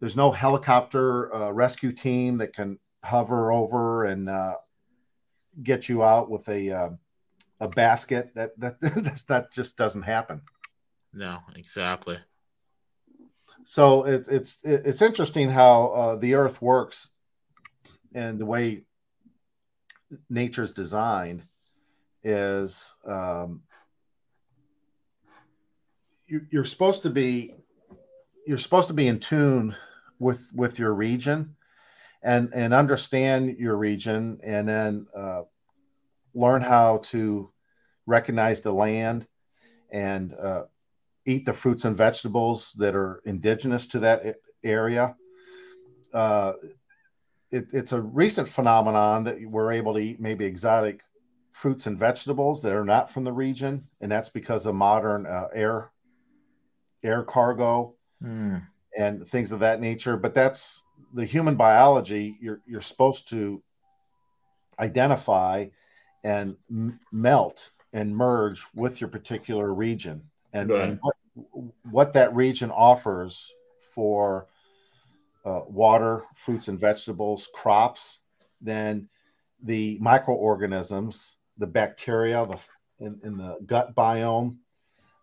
there's no helicopter uh, rescue team that can hover over and uh, get you out with a uh, a basket. That that that's that just doesn't happen. No, exactly. So it's it's it's interesting how uh, the Earth works and the way nature's designed is um, you, you're supposed to be you're supposed to be in tune with with your region and and understand your region and then uh, learn how to recognize the land and uh, eat the fruits and vegetables that are indigenous to that area. Uh, it, it's a recent phenomenon that we're able to eat maybe exotic fruits and vegetables that are not from the region, and that's because of modern uh, air air cargo mm. and things of that nature. But that's the human biology. You're you're supposed to identify and m- melt and merge with your particular region and, right. and what, what that region offers for uh, water, fruits and vegetables, crops, then the microorganisms, the bacteria, the in, in the gut biome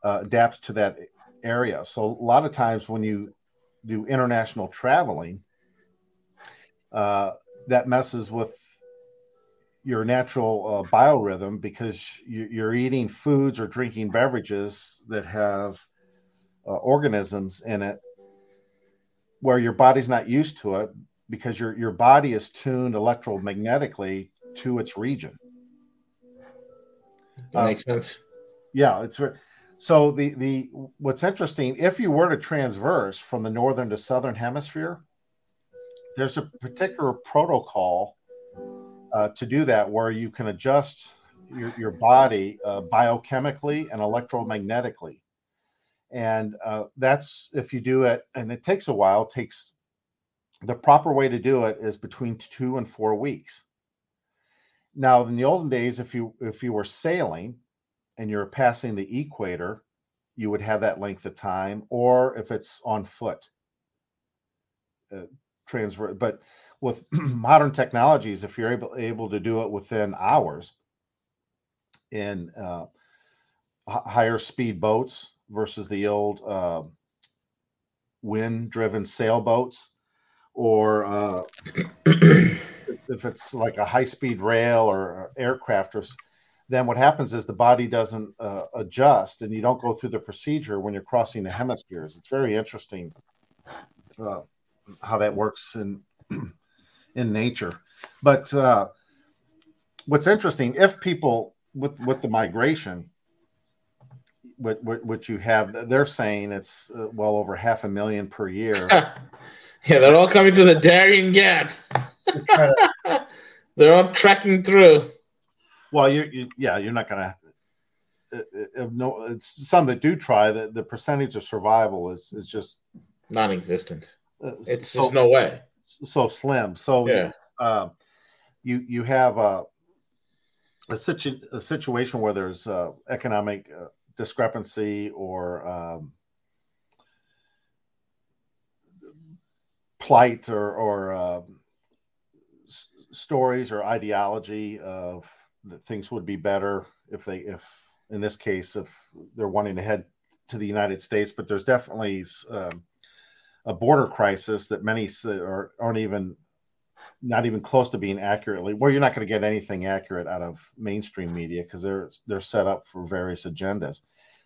uh, adapts to that area. So a lot of times when you do international traveling, uh, that messes with your natural uh, biorhythm because you, are eating foods or drinking beverages that have uh, organisms in it where your body's not used to it because your your body is tuned electromagnetically to its region. That makes uh, sense. Yeah, it's so the the what's interesting if you were to transverse from the northern to southern hemisphere, there's a particular protocol uh, to do that where you can adjust your, your body uh, biochemically and electromagnetically and uh, that's if you do it and it takes a while takes the proper way to do it is between two and four weeks. Now in the olden days if you if you were sailing and you're passing the equator you would have that length of time or if it's on foot uh, transfer but with modern technologies if you're able, able to do it within hours in uh, higher speed boats versus the old uh, wind driven sailboats or uh, if it's like a high speed rail or aircraft or then what happens is the body doesn't uh, adjust and you don't go through the procedure when you're crossing the hemispheres. It's very interesting uh, how that works in in nature. But uh, what's interesting if people with with the migration what, what, what you have, they're saying it's uh, well over half a million per year. yeah, they're all coming to the Darien Gap. they're all tracking through. Well, you, you yeah, you're not going to. Uh, uh, no, it's some that do try. The, the percentage of survival is is just non-existent. Uh, it's so, just no way. So slim. So yeah, uh, you you have a a, situ- a situation where there's uh, economic uh, discrepancy or um, plight or, or uh, s- stories or ideology of that things would be better if they if in this case if they're wanting to head to the United States, but there's definitely um, a border crisis that many are, aren't even not even close to being accurately well you're not going to get anything accurate out of mainstream media because they're they're set up for various agendas.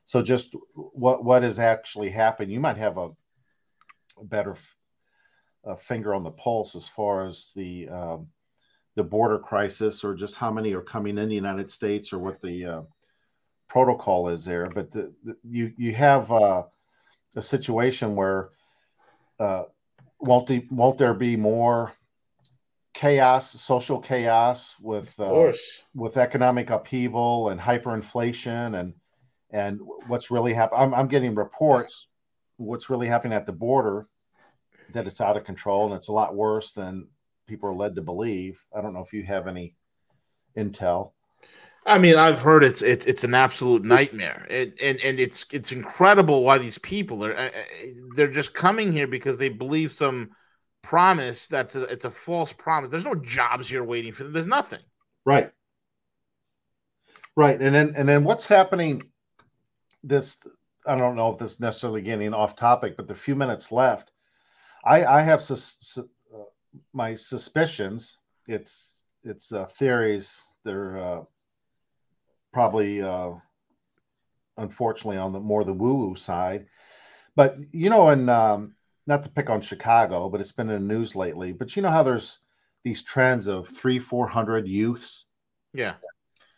So just what what has actually happened you might have a, a better f- finger on the pulse as far as the um, the border crisis or just how many are coming in the united states or what the uh, protocol is there. But the, the, you you have uh, a situation where uh, won't, the, won't there be more chaos, social chaos with uh, with economic upheaval and hyperinflation and and what's really happening. I'm, I'm getting reports what's really happening at the border that it's out of control and it's a lot worse than people are led to believe. I don't know if you have any intel. I mean, I've heard it's it's it's an absolute nightmare, and and, and it's it's incredible why these people are uh, uh, they're just coming here because they believe some promise that's a, it's a false promise. There's no jobs here waiting for them. There's nothing. Right. Right, and then and then what's happening? This I don't know if this is necessarily getting off topic, but the few minutes left, I I have sus, uh, my suspicions. It's it's uh, theories. They're uh, probably uh, unfortunately on the more the woo woo side. But you know, and um, not to pick on Chicago, but it's been in the news lately. But you know how there's these trends of three, four hundred youths. Yeah,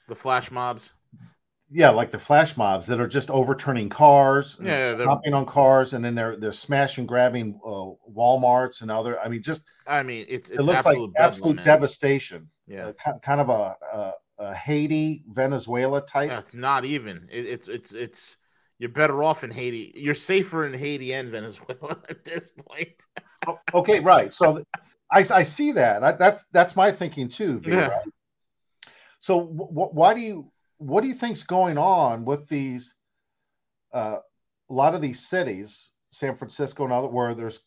the flash mobs. Yeah, like the flash mobs that are just overturning cars, Yeah, stomping on cars, and then they're they're smashing, grabbing uh, WalMarts and other. I mean, just I mean, it's, it's it looks like absolute bedlam, absolute man. devastation. Yeah, Uh, kind of a, a, a Haiti, Venezuela type. that's not even. It, it's it's it's. You're better off in Haiti. You're safer in Haiti and Venezuela at this point. Okay, right. So I, I see that. I, that's that's my thinking too. V, Yeah. right? So wh- wh- why do you what do you think's going on with these? Uh, a lot of these cities, San Francisco and other, where there's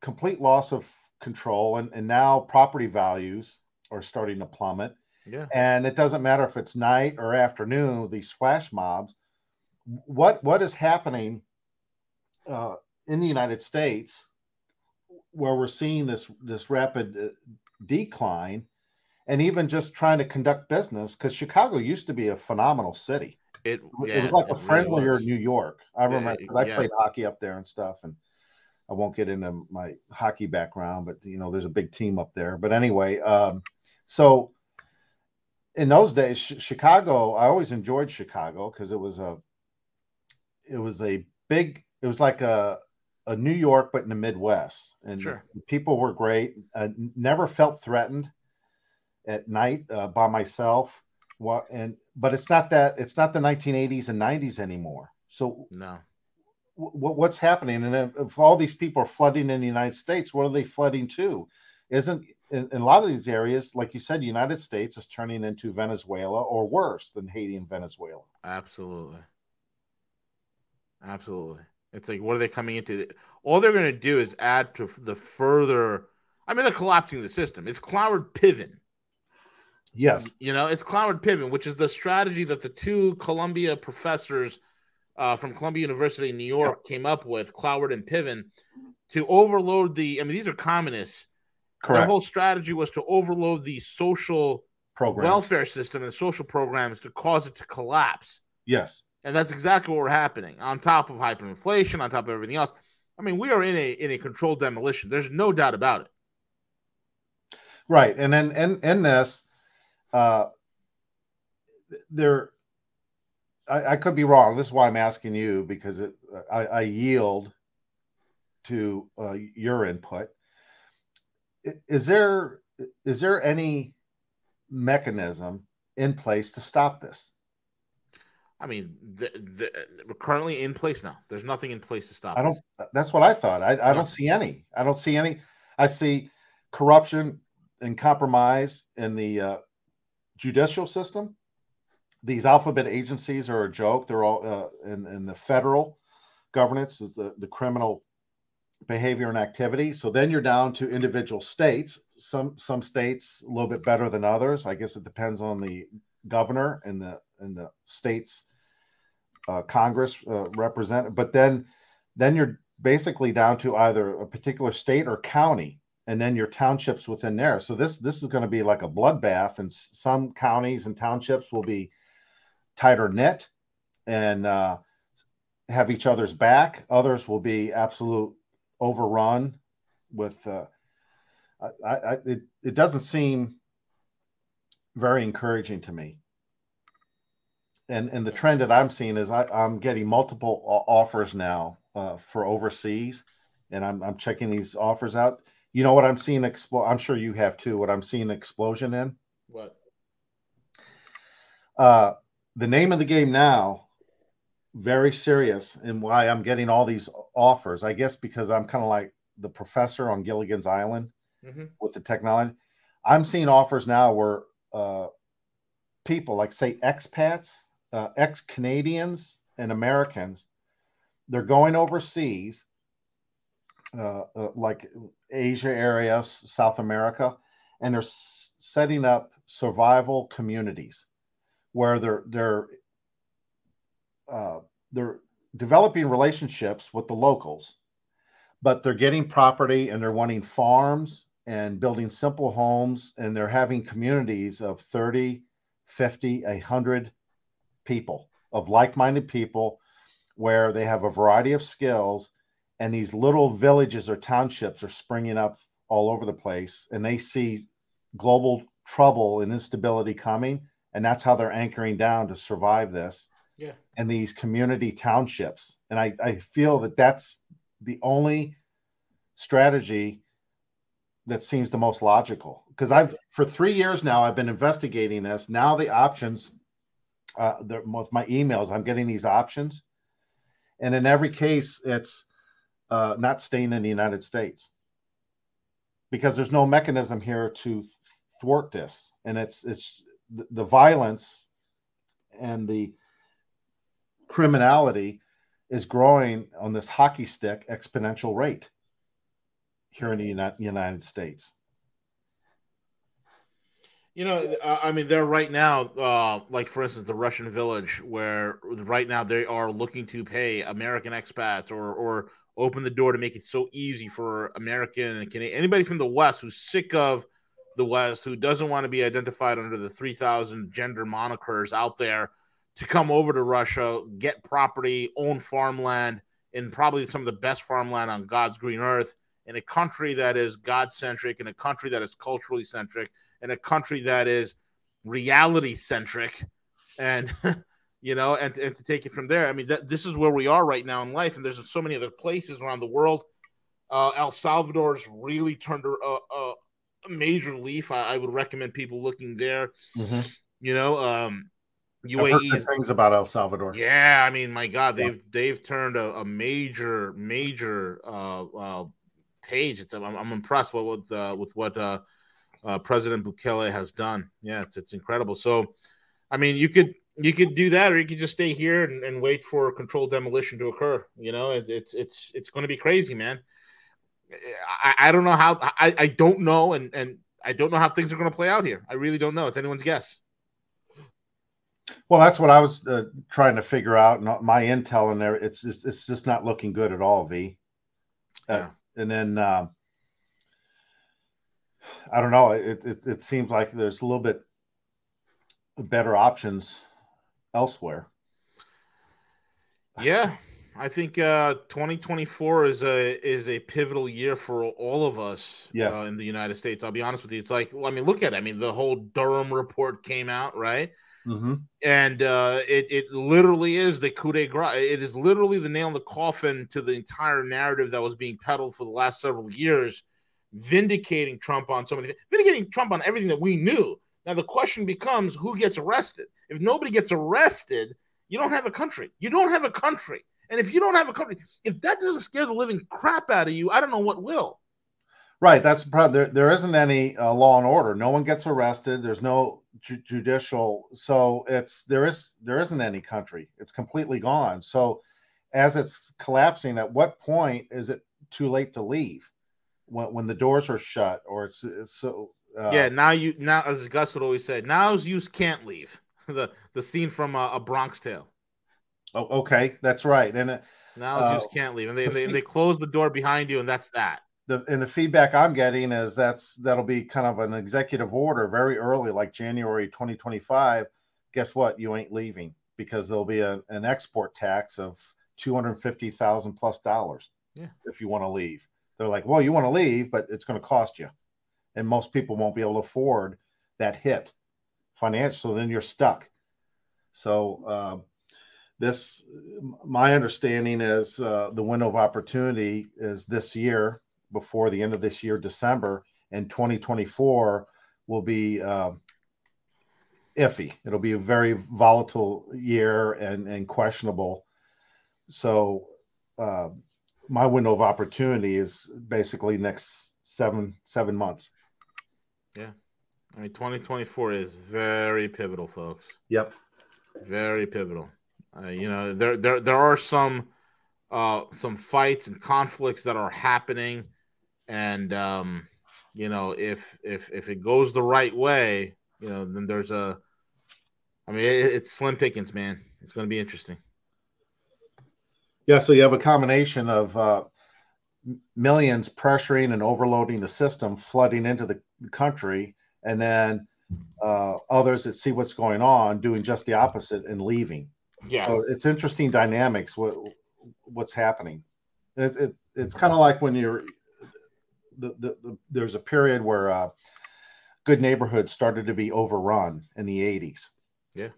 complete loss of control, and, and now property values are starting to plummet. Yeah, and it doesn't matter if it's night or afternoon these flash mobs what what is happening uh, in the united states where we're seeing this this rapid uh, decline and even just trying to conduct business because chicago used to be a phenomenal city it it was like a friendlier was. new york i remember because i yeah. played hockey up there and stuff and i won't get into my hockey background but you know there's a big team up there but anyway um, so in those days Ch- chicago i always enjoyed chicago because it was a it was a big it was like a a new york but in the midwest. And Sure. the people were great. Uh, never felt threatened at night uh, by myself. What and but it's not that it's not the 1980s and 90s anymore. So No, w- what's happening? And if, if all these people are flooding in the united states what are they flooding to? Isn't in, in a lot of these areas like you said united states is turning into venezuela or worse than haiti and venezuela. Absolutely, absolutely. It's like, what are they coming into? All they're going to do is add to the further. I mean, they're collapsing the system. It's Cloward Piven. yes You know, it's Cloward Piven, which is the strategy that the two Columbia professors uh, from Columbia University in New York came up with, Cloward and Piven, to overload the. I mean, these are communists. Correct whole strategy was to overload the social program welfare system and social programs to cause it to collapse. yes And that's exactly what we're happening. On top of hyperinflation, on top of everything else. I mean, we are in a in a controlled demolition. There's no doubt about it. right and then in in this uh there I, I could be wrong this is why i'm asking you because it i, I yield to uh, your input is there is there any mechanism in place to stop this I mean, the, the, we're currently in place now. There's nothing in place to stop. I don't. That's what I thought. I, I Yeah. don't see any. I don't see any. I see corruption and compromise in the uh, judicial system. These alphabet agencies are a joke. They're all uh, in, in the federal governance is the, the criminal behavior and activity. So then you're down to individual states. Some some states a little bit better than others. I guess it depends on the governor and the and the states uh, Congress uh, represent. But then then you're basically down to either a particular state or county and then your townships within there so this this is going to be like a bloodbath and some counties and townships will be tighter knit and uh, have each other's back others will be absolute overrun with uh, I, I, it, it doesn't seem very encouraging to me and and the trend that I'm seeing is I, I'm getting multiple offers now uh, for overseas, and I'm I'm checking these offers out. You know what I'm seeing explode? I'm sure you have too. What I'm seeing explosion in What? uh, the name of the game now, very serious, and why I'm getting all these offers. I guess because I'm kind of like the professor on Gilligan's Island. mm-hmm. with the technology. I'm seeing offers now where uh, people, like say expats, uh, ex Canadians, and Americans, they're going overseas, uh, uh, like Asia area, South America, and they're s- setting up survival communities where they're they're uh, they're developing relationships with the locals, but they're getting property and they're wanting farms and building simple homes and they're having communities of 30, 50, 100 people of like-minded people where they have a variety of skills and these little villages or townships are springing up all over the place and they see global trouble and instability coming and that's how they're anchoring down to survive this. Yeah. And these community townships. And i, I feel that that's the only strategy that seems the most logical. Because I've for three years now I've been investigating this. Now the options, uh, with my emails, I'm getting these options, and in every case, it's uh, not staying in the United States. Because there's no mechanism here to thwart this, and it's it's the, the violence and the criminality is growing on this hockey stick exponential rate here in the United States? You know, I mean, they're right now, uh, like for instance, the Russian village, where right now they are looking to pay American expats or or open the door to make it so easy for American and Canadian anybody from the West who's sick of the West, who doesn't want to be identified under the three thousand gender monikers out there, to come over to Russia, get property, own farmland, and probably some of the best farmland on God's green earth in a country that is God centric, in a country that is culturally centric, in a country that is reality centric, and you know, and, and to take it from there. I mean, that, this is where we are right now in life, and there's so many other places around the world. Uh, El Salvador's really turned a, a, a major leaf. I, I, would recommend people looking there. Mm-hmm. You know, um, UAE things about El Salvador. Yeah, I mean, my God, they've yeah. they've turned a, a major major uh, uh, page. It's I'm, I'm impressed with with, uh, with what uh, President Bukele has done. Yeah, it's it's incredible. So, I mean, you could you could do that, or you could just stay here and, and wait for controlled demolition to occur. You know, it, it's it's it's going to be crazy, man. I, I don't know how I, I don't know and and I don't know how things are going to play out here. I really don't know. It's anyone's guess. Well, that's what I was uh, trying to figure out. My intel in there, it's just, it's just not looking good at all. V. Uh, yeah and then uh, I don't know. It, it, it seems like there's a little bit better options elsewhere. Yeah, I think uh, 2024 is a is a pivotal year for all of us yes. uh, in the United States. I'll be honest with you. It's like, well, I mean, look at it. I mean, the whole Durham report came out, right? Mm-hmm. And uh, it it literally is the coup de grace. It is literally the nail in the coffin to the entire narrative that was being peddled for the last several years, vindicating Trump on so many, vindicating Trump on everything that we knew. Now the question becomes, who gets arrested? If nobody gets arrested, you don't have a country. You don't have a country. And if you don't have a country, if that doesn't scare the living crap out of you, I don't know what will. Right. That's the problem. There, there isn't any uh, law and order. No one gets arrested. There's no ju- judicial. So it's there is there isn't any country. It's completely gone. So as it's collapsing, at what point is it too late to leave? When when the doors are shut, or it's, it's so. Uh, yeah. Now you now as Gus would always say, now's you can't leave. the the scene from a, a Bronx Tale. Oh, okay, that's right. And it, now uh, you can't leave, and they, the they, they close the door behind you, and that's that the and the feedback I'm getting is that's that'll be kind of an executive order very early, like January 2025. Guess what? You ain't leaving because there'll be a, an export tax of 250,000 plus dollars. Yeah. If you want to leave, they're like, well, you want to leave, but it's going to cost you, and most people won't be able to afford that hit financially. So then you're stuck. So. Uh, this my understanding is uh, the window of opportunity is this year before the end of this year, December, and 2024 will be uh, iffy. It'll be a very volatile year and, and questionable. So, uh, my window of opportunity is basically next seven seven months. Yeah, I mean, 2024 is very pivotal, folks. Yep, very pivotal. Uh, you know, there there there are some uh some fights and conflicts that are happening, and um, you know, if if if it goes the right way, you know, then there's a. I mean, it, it's slim pickings, man. It's going to be interesting. Yeah, so you have a combination of uh, millions pressuring and overloading the system, flooding into the country, and then uh, others that see what's going on doing just the opposite and leaving. Yeah, so it's interesting dynamics. What what's happening? It, it, it's kind of like when you're the, the, the, there's a period where uh, good neighborhoods started to be overrun in the 80s. Yeah,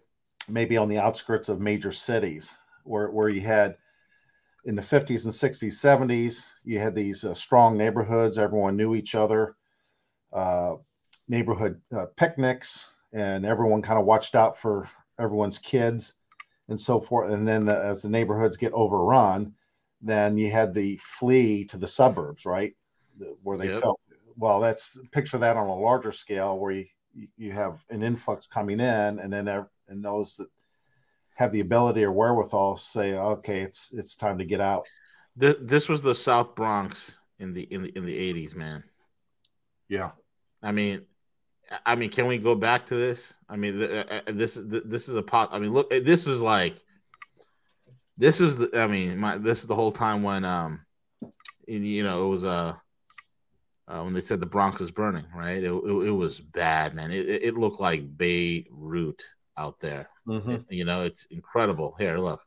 maybe on the outskirts of major cities where where you had in the 50s and 60s 70s you had these uh, strong neighborhoods. Everyone knew each other uh, neighborhood uh, picnics and everyone kind of watched out for everyone's kids and so forth. And then the, as the neighborhoods get overrun then you had the flee to the suburbs right? Where they yep. felt well that's picture that on a larger scale where you you have an influx coming in and then and those that have the ability or wherewithal say, okay, it's it's time to get out. This this was the South Bronx in the in the in the eighties, man. Yeah, I mean, I mean, can we go back to this? I mean, this this is a pot. I mean, look, this is like this is the. I mean, my this is the whole time when um, you know, it was uh, uh when they said the Bronx is burning, right? It, it, it was bad, man. It, it looked like Beirut out there. Mm-hmm. You know, it's incredible. Here, look.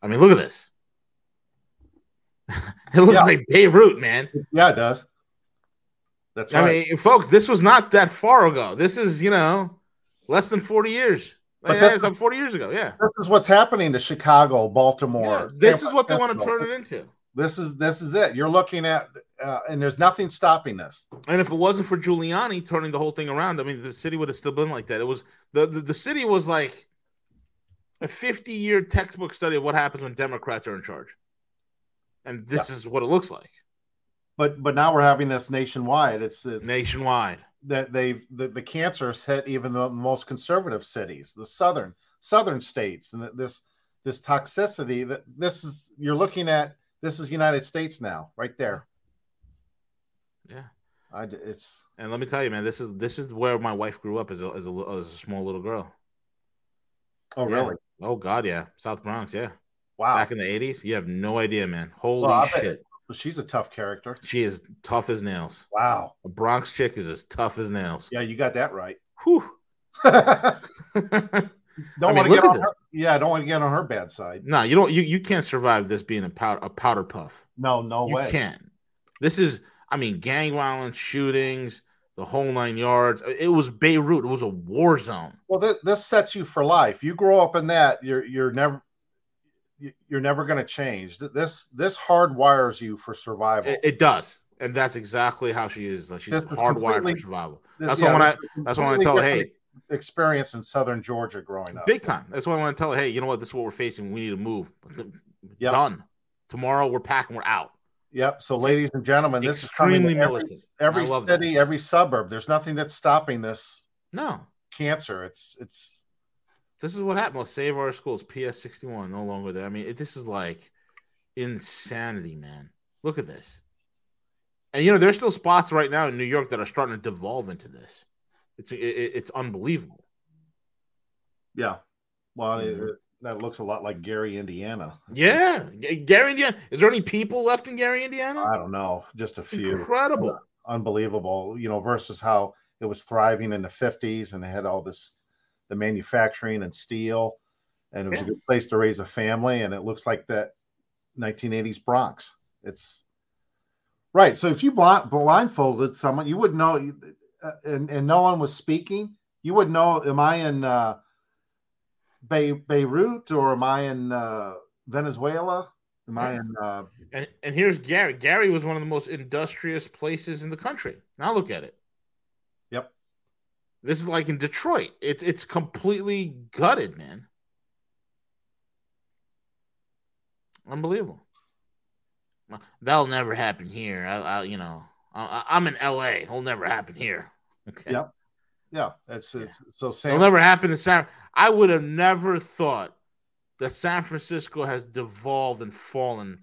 I mean, look at this. it looks yeah. like Beirut, man. Yeah, it does. That's right. I mean, folks, this was not that far ago. This is, you know, less than 40 years. But yeah, it's like 40 years ago. Yeah. This is what's happening to Chicago, Baltimore. Yeah, this is what they want to turn it into. This is this is it. You're looking at, uh, and there's nothing stopping this. And if it wasn't for Giuliani turning the whole thing around, I mean, the city would have still been like that. It was the the, the city was like a 50 year textbook study of what happens when Democrats are in charge, and this yeah. is what it looks like. But but now we're having this nationwide. It's, it's nationwide that they've the, the cancer's hit even the most conservative cities, the southern southern states, and this this toxicity that this is you're looking at this is United States now, right there. Yeah, I, it's and let me tell you, man, this is this is where my wife grew up as a as a, as a small little girl. Oh, yeah. really? Oh, God, yeah, South Bronx, yeah. Wow. Back in the '80s, you have no idea, man. Holy well, shit! she's a tough character. She is tough as nails. Wow. A Bronx chick is as tough as nails. Yeah, you got that right. Whew. don't I mean, want to get on her, yeah, I don't want to get on her bad side. No, you don't. You, you can't survive this being a powder a powder puff. No, no you way. You can't. This is, I mean, gang violence, shootings, the whole nine yards. It was Beirut. It was a war zone. Well, th- this sets you for life. You grow up in that. You're you're never you're never going to change. This this hardwires you for survival. It, it, does, and that's exactly how she is. Like she's hardwired for survival. This, that's yeah, when I. That's when I tell her, hey experience in southern Georgia growing up. Big time. That's why I want to tell her, hey, you know what? This is what we're facing. We need to move. Yep. Done. Tomorrow we're packing. We're out. Yep. So, ladies and gentlemen, this Extremely is militant. Every, every city, that. every suburb. There's nothing that's stopping this. No cancer. It's it's. This is what happened. Let's save our schools. PS sixty one no longer there. I mean, it, this is like insanity, man. Look at this. And you know, there's still spots right now in New York that are starting to devolve into this. It's it, it's unbelievable. Yeah, well, mm-hmm. it, that looks a lot like Gary, Indiana. Yeah, Gary, Indiana. Is there any people left in Gary, Indiana? I don't know, just a few. Incredible, unbelievable. You know, versus how it was thriving in the '50s, and they had all this, the manufacturing and steel, and it was yeah. a good place to raise a family. And it looks like that 1980s Bronx. It's right. So if you blindfolded someone, you wouldn't know and, and no one was speaking, you would know, am I in uh, Be- Beirut or am I in uh, Venezuela? Am I in? Uh... And and here's Gary. Gary was one of the most industrious places in the country. Now look at it. Yep. This is like in Detroit. It's it's completely gutted, man. Unbelievable. That'll never happen here. I, I you know, I, am in L.A. It'll never happen here. Okay. Yep. Yeah, that's it's, so. San- It'll never happen in San. I would have never thought that San Francisco has devolved and fallen.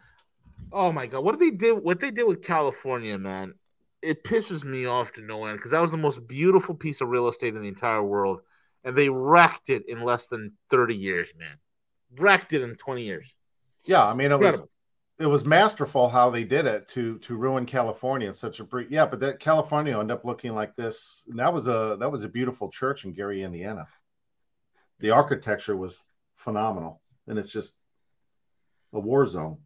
Oh my god, what did they do? What they did with California, man? It pisses me off to no end because that was the most beautiful piece of real estate in the entire world, and they wrecked it in less than thirty years, man. Wrecked it in twenty years. Yeah, I mean it Incredible. was it was masterful how they did it to to ruin California in such a brief. Yeah, but that California ended up looking like this. And that was a that was a beautiful church in Gary, Indiana. The architecture was phenomenal, and it's just a war zone.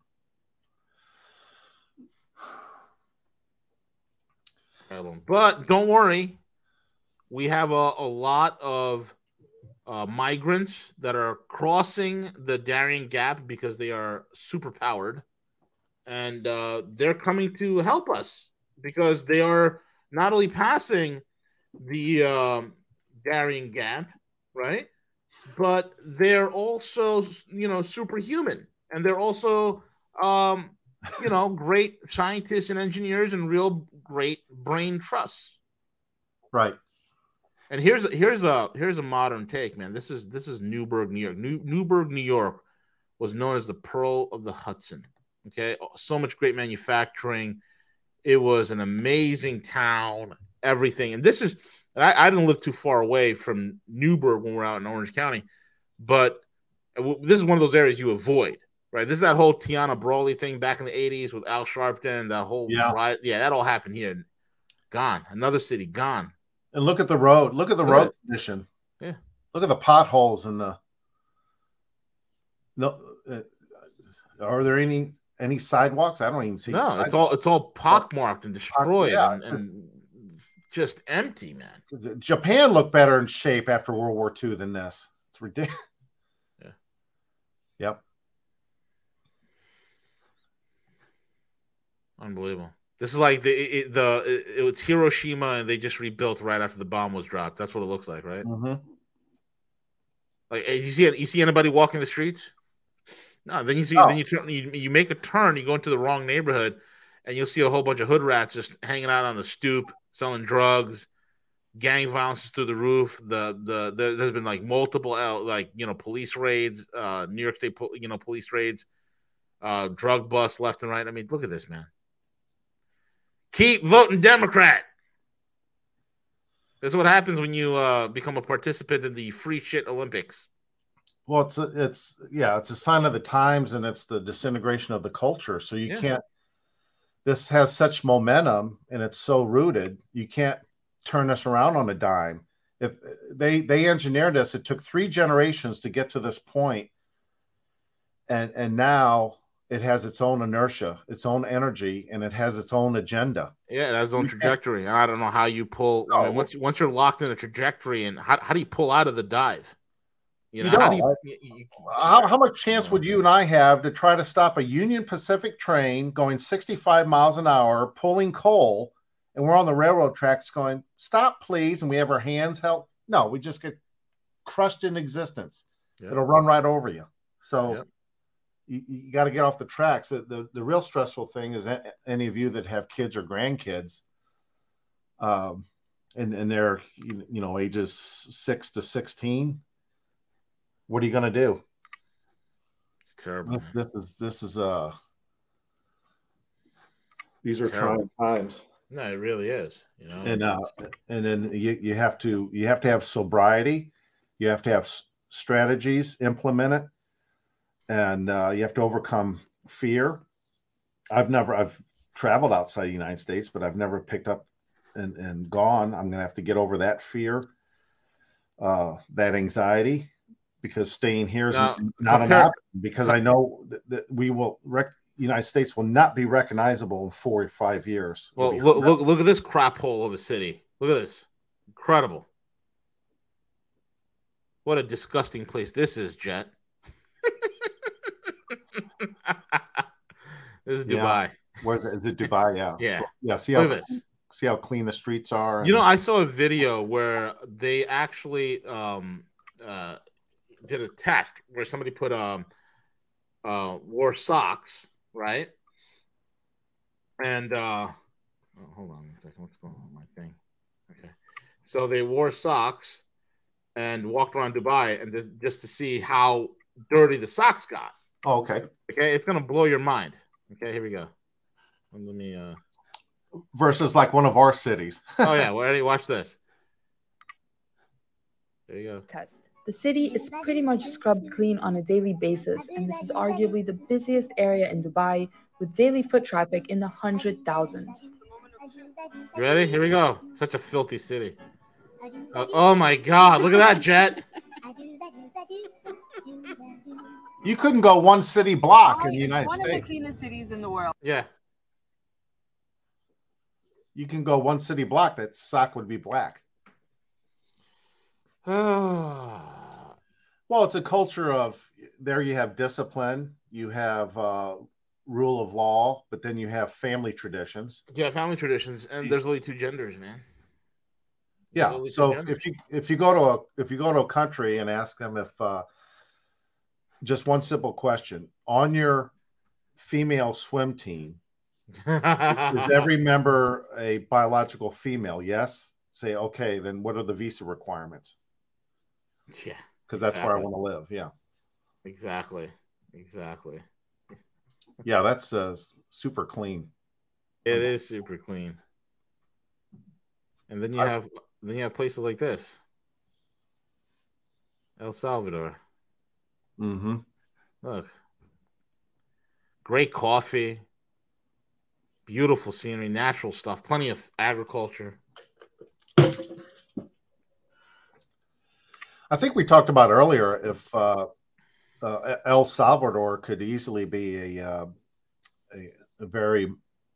But don't worry, we have a, a lot of uh, migrants that are crossing the Darien Gap because they are super powered and uh, they're coming to help us because they are not only passing the um, Darien Gap, right, but they're also you know superhuman, and they're also um, you know great scientists and engineers and real great brain trusts. Right. And here's here's a here's a modern take, man. This is this is Newburgh, New York. New, Newburgh, New York was known as the Pearl of the Hudson. Okay, so much great manufacturing. It was an amazing town, everything. And this is, I, I didn't live too far away from Newburgh when we are out in Orange County, but this is one of those areas you avoid, right? This is that whole Tawana Brawley thing back in the 80s with Al Sharpton, that whole yeah, riot. yeah that all happened here. Gone. Another city, gone. And look at the road. Look at the look road at condition. Yeah. Look at the potholes and the. No, uh, are there any any sidewalks? I don't even see. No, sidewalks. it's all it's all pockmarked and destroyed yeah, and, and just empty, man. Japan looked better in shape after World War II than this. It's ridiculous. Yeah. Yep. Unbelievable. This is like the it, the it, it, was Hiroshima and they just rebuilt right after the bomb was dropped. That's what it looks like, right? Mm-hmm. Like you see you see anybody walking the streets? No, then you see, oh. then you turn, you, you make a turn, you go into the wrong neighborhood, and you'll see a whole bunch of hood rats just hanging out on the stoop, selling drugs, gang violence is through the roof. The, the the there's been like multiple like you know police raids, uh, New York State you know police raids, uh, drug busts left and right. I mean, look at this man. Keep voting Democrat. This is what happens when you uh, become a participant in the free shit Olympics. Well, it's a, it's yeah, it's a sign of the times, and it's the disintegration of the culture. So you yeah. can't. This has such momentum, and it's so rooted. You can't turn this around on a dime. If they they engineered this, it took three generations to get to this point, and and now it has its own inertia, its own energy, and it has its own agenda. Yeah, it has its own trajectory. I don't know how you pull. No. I mean, once once you're locked in a trajectory, and how, how do you pull out of the dive? You know, you how, you, you, how, how, much chance would you and I have to try to stop a Union Pacific train going 65 miles an hour, pulling coal, and we're on the railroad tracks going, stop, please, and we have our hands held? No, we just get crushed in existence. Yep. It'll run right over you. So yep. you, you got to get off the tracks. The, the, the, real stressful thing is any of you that have kids or grandkids, um, and, and they're, you know, ages six to 16 what are you going to do? It's terrible. This, this, is this is uh these are trying times. No, it really is. You know, and uh, and then you, you have to you have to have sobriety, you have to have strategies, implement it, and uh, you have to overcome fear. I've never I've traveled outside the United States, but I've never picked up and, and gone. I'm gonna have to get over that fear, uh, that anxiety, because staying here is now, not compare, an option because I know that, that we will rec- United States will not be recognizable in four or five years. Well, look, look, look at this crap hole of a city. Look at this. Incredible. What a disgusting place this is, Jet. this is Dubai. Yeah. Where is it? Dubai? Yeah. Yeah. So, yeah. See how see how clean the streets are. And... You know, I saw a video where they actually um, uh, did a test where somebody put um uh wore socks, right? And uh, oh, hold on a second. What's going on with my thing? Okay. So they wore socks and walked around Dubai and th- just to see how dirty the socks got. Oh, okay. Okay, it's gonna blow your mind. Okay, here we go. Let me. uh Versus like one of our cities. Oh yeah, well, ready? Watch this. There you go. test. The city is pretty much scrubbed clean on a daily basis, and this is arguably the busiest area in Dubai with daily foot traffic in the hundred thousands. Ready? Here we go. Such a filthy city. Uh, oh my God! Look at that jet. You couldn't go one city block in the United one of States. the cleanest cities in the world. Yeah. You can go one city block. That sock would be black. Oh. Well, it's a culture of there. You have discipline. You have uh, rule of law, but then you have family traditions. Yeah, family traditions, and there's only two genders, man. There's Yeah. So if, genders. if you if you go to a if you go to a country and ask them if uh, just one simple question on your female swim team is every member a biological female? Yes. Say okay. Then what are the visa requirements? yeah, Because that's where I want to live. Yeah. exactly, exactly. Yeah. That's uh, super clean. It is super clean. And then you I- have then you have places like this. El Salvador. Mm-hmm. Look. Great coffee. Beautiful scenery, natural stuff, plenty of agriculture. I think we talked about earlier if uh, uh, El Salvador could easily be a, uh, a, a very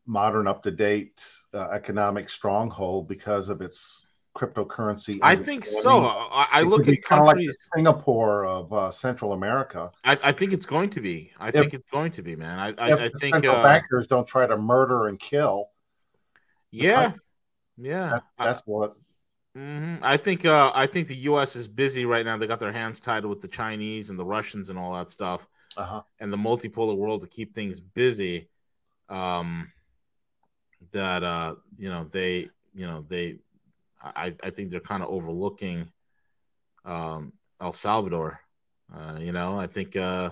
modern, up to date uh, economic stronghold because of its cryptocurrency. I think so. I, I look at kind of like. Singapore of uh, Central America. I, I think it's going to be. I think it's going to be, man. I, I, if I think. central Uh, bankers don't try to murder and kill, yeah, yeah. that's, that's what. Hmm I think uh, I think the U.S. is busy right now. They got their hands tied with the Chinese and the Russians and all that stuff, Uh-huh. and the multipolar world to keep things busy. Um, that uh, you know they you know they, I I think they're kind of overlooking, um, El Salvador. Uh, you know, I think uh,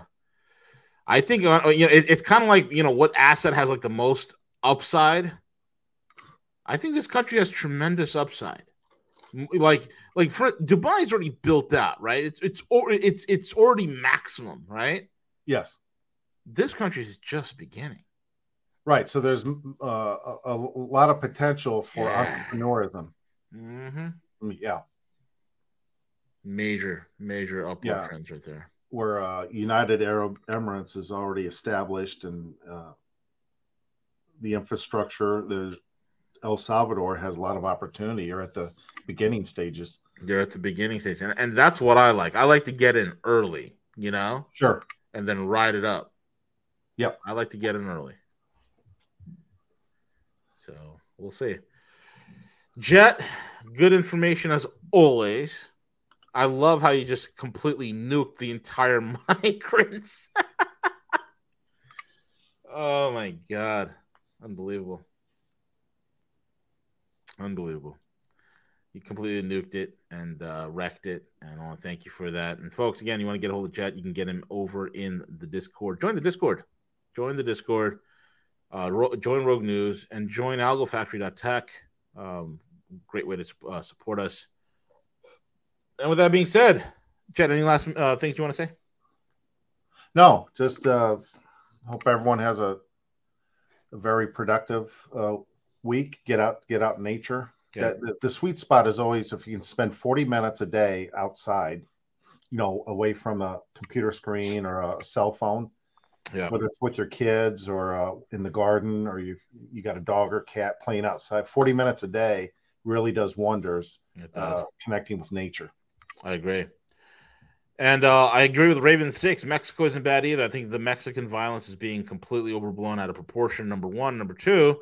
I think uh, you know it, it's kind of like you know what asset has like the most upside. I think this country has tremendous upside. Like like for Dubai's already built out, right? It's it's or it's it's already maximum, right? Yes. This country is just beginning. Right. So there's uh, a, a lot of potential for Yeah. entrepreneurism. Mm-hmm. Yeah. Major major upward Yeah. trends right there. where uh, United Arab Emirates is already established and uh, the infrastructure. There's El Salvador has a lot of opportunity. You're at the beginning stages. They're at the beginning stage, and, and that's what I like. I like to get in early, you know, Sure. and then ride it up. Yep. I like to get in early. So we'll see. Jet, good information as always. I love how you just completely nuked the entire migrants. oh my god. Unbelievable. Unbelievable. You completely nuked it and uh, wrecked it. And I want to thank you for that. And folks, again, you want to get a hold of Jet, you can get him over in the Discord. Join the Discord. Join the Discord. Uh, ro- join Rogue News and join AlgoFactory.tech. Um, great way to uh, support us. And with that being said, Jet, any last uh, things you want to say? No, just uh, hope everyone has a, a very productive uh, week. Get out, get out in nature. Yeah. The, the sweet spot is always if you can spend 40 minutes a day outside, you know, away from a computer screen or a cell phone. Yeah. whether it's with your kids or uh, in the garden or you you got a dog or cat playing outside 40 minutes a day really does wonders does. uh, connecting with nature I agree. And uh, I agree with Raven Six. Mexico isn't bad either. I think the Mexican violence is being completely overblown out of proportion. Number one, number two,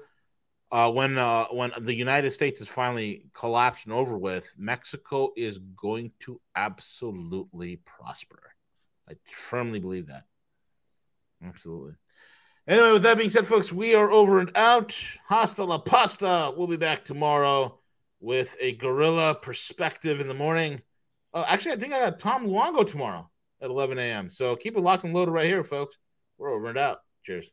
uh, when uh, when the United States is finally collapsed and over with, Mexico is going to absolutely prosper. I firmly believe that. Absolutely. Anyway, with that being said, folks, we are over and out. Hasta la pasta. We'll be back tomorrow with a gorilla perspective in the morning. Uh, actually, I think I got Tom Luongo tomorrow at 11 a.m. So keep it locked and loaded right here, folks. We're over and out. Cheers.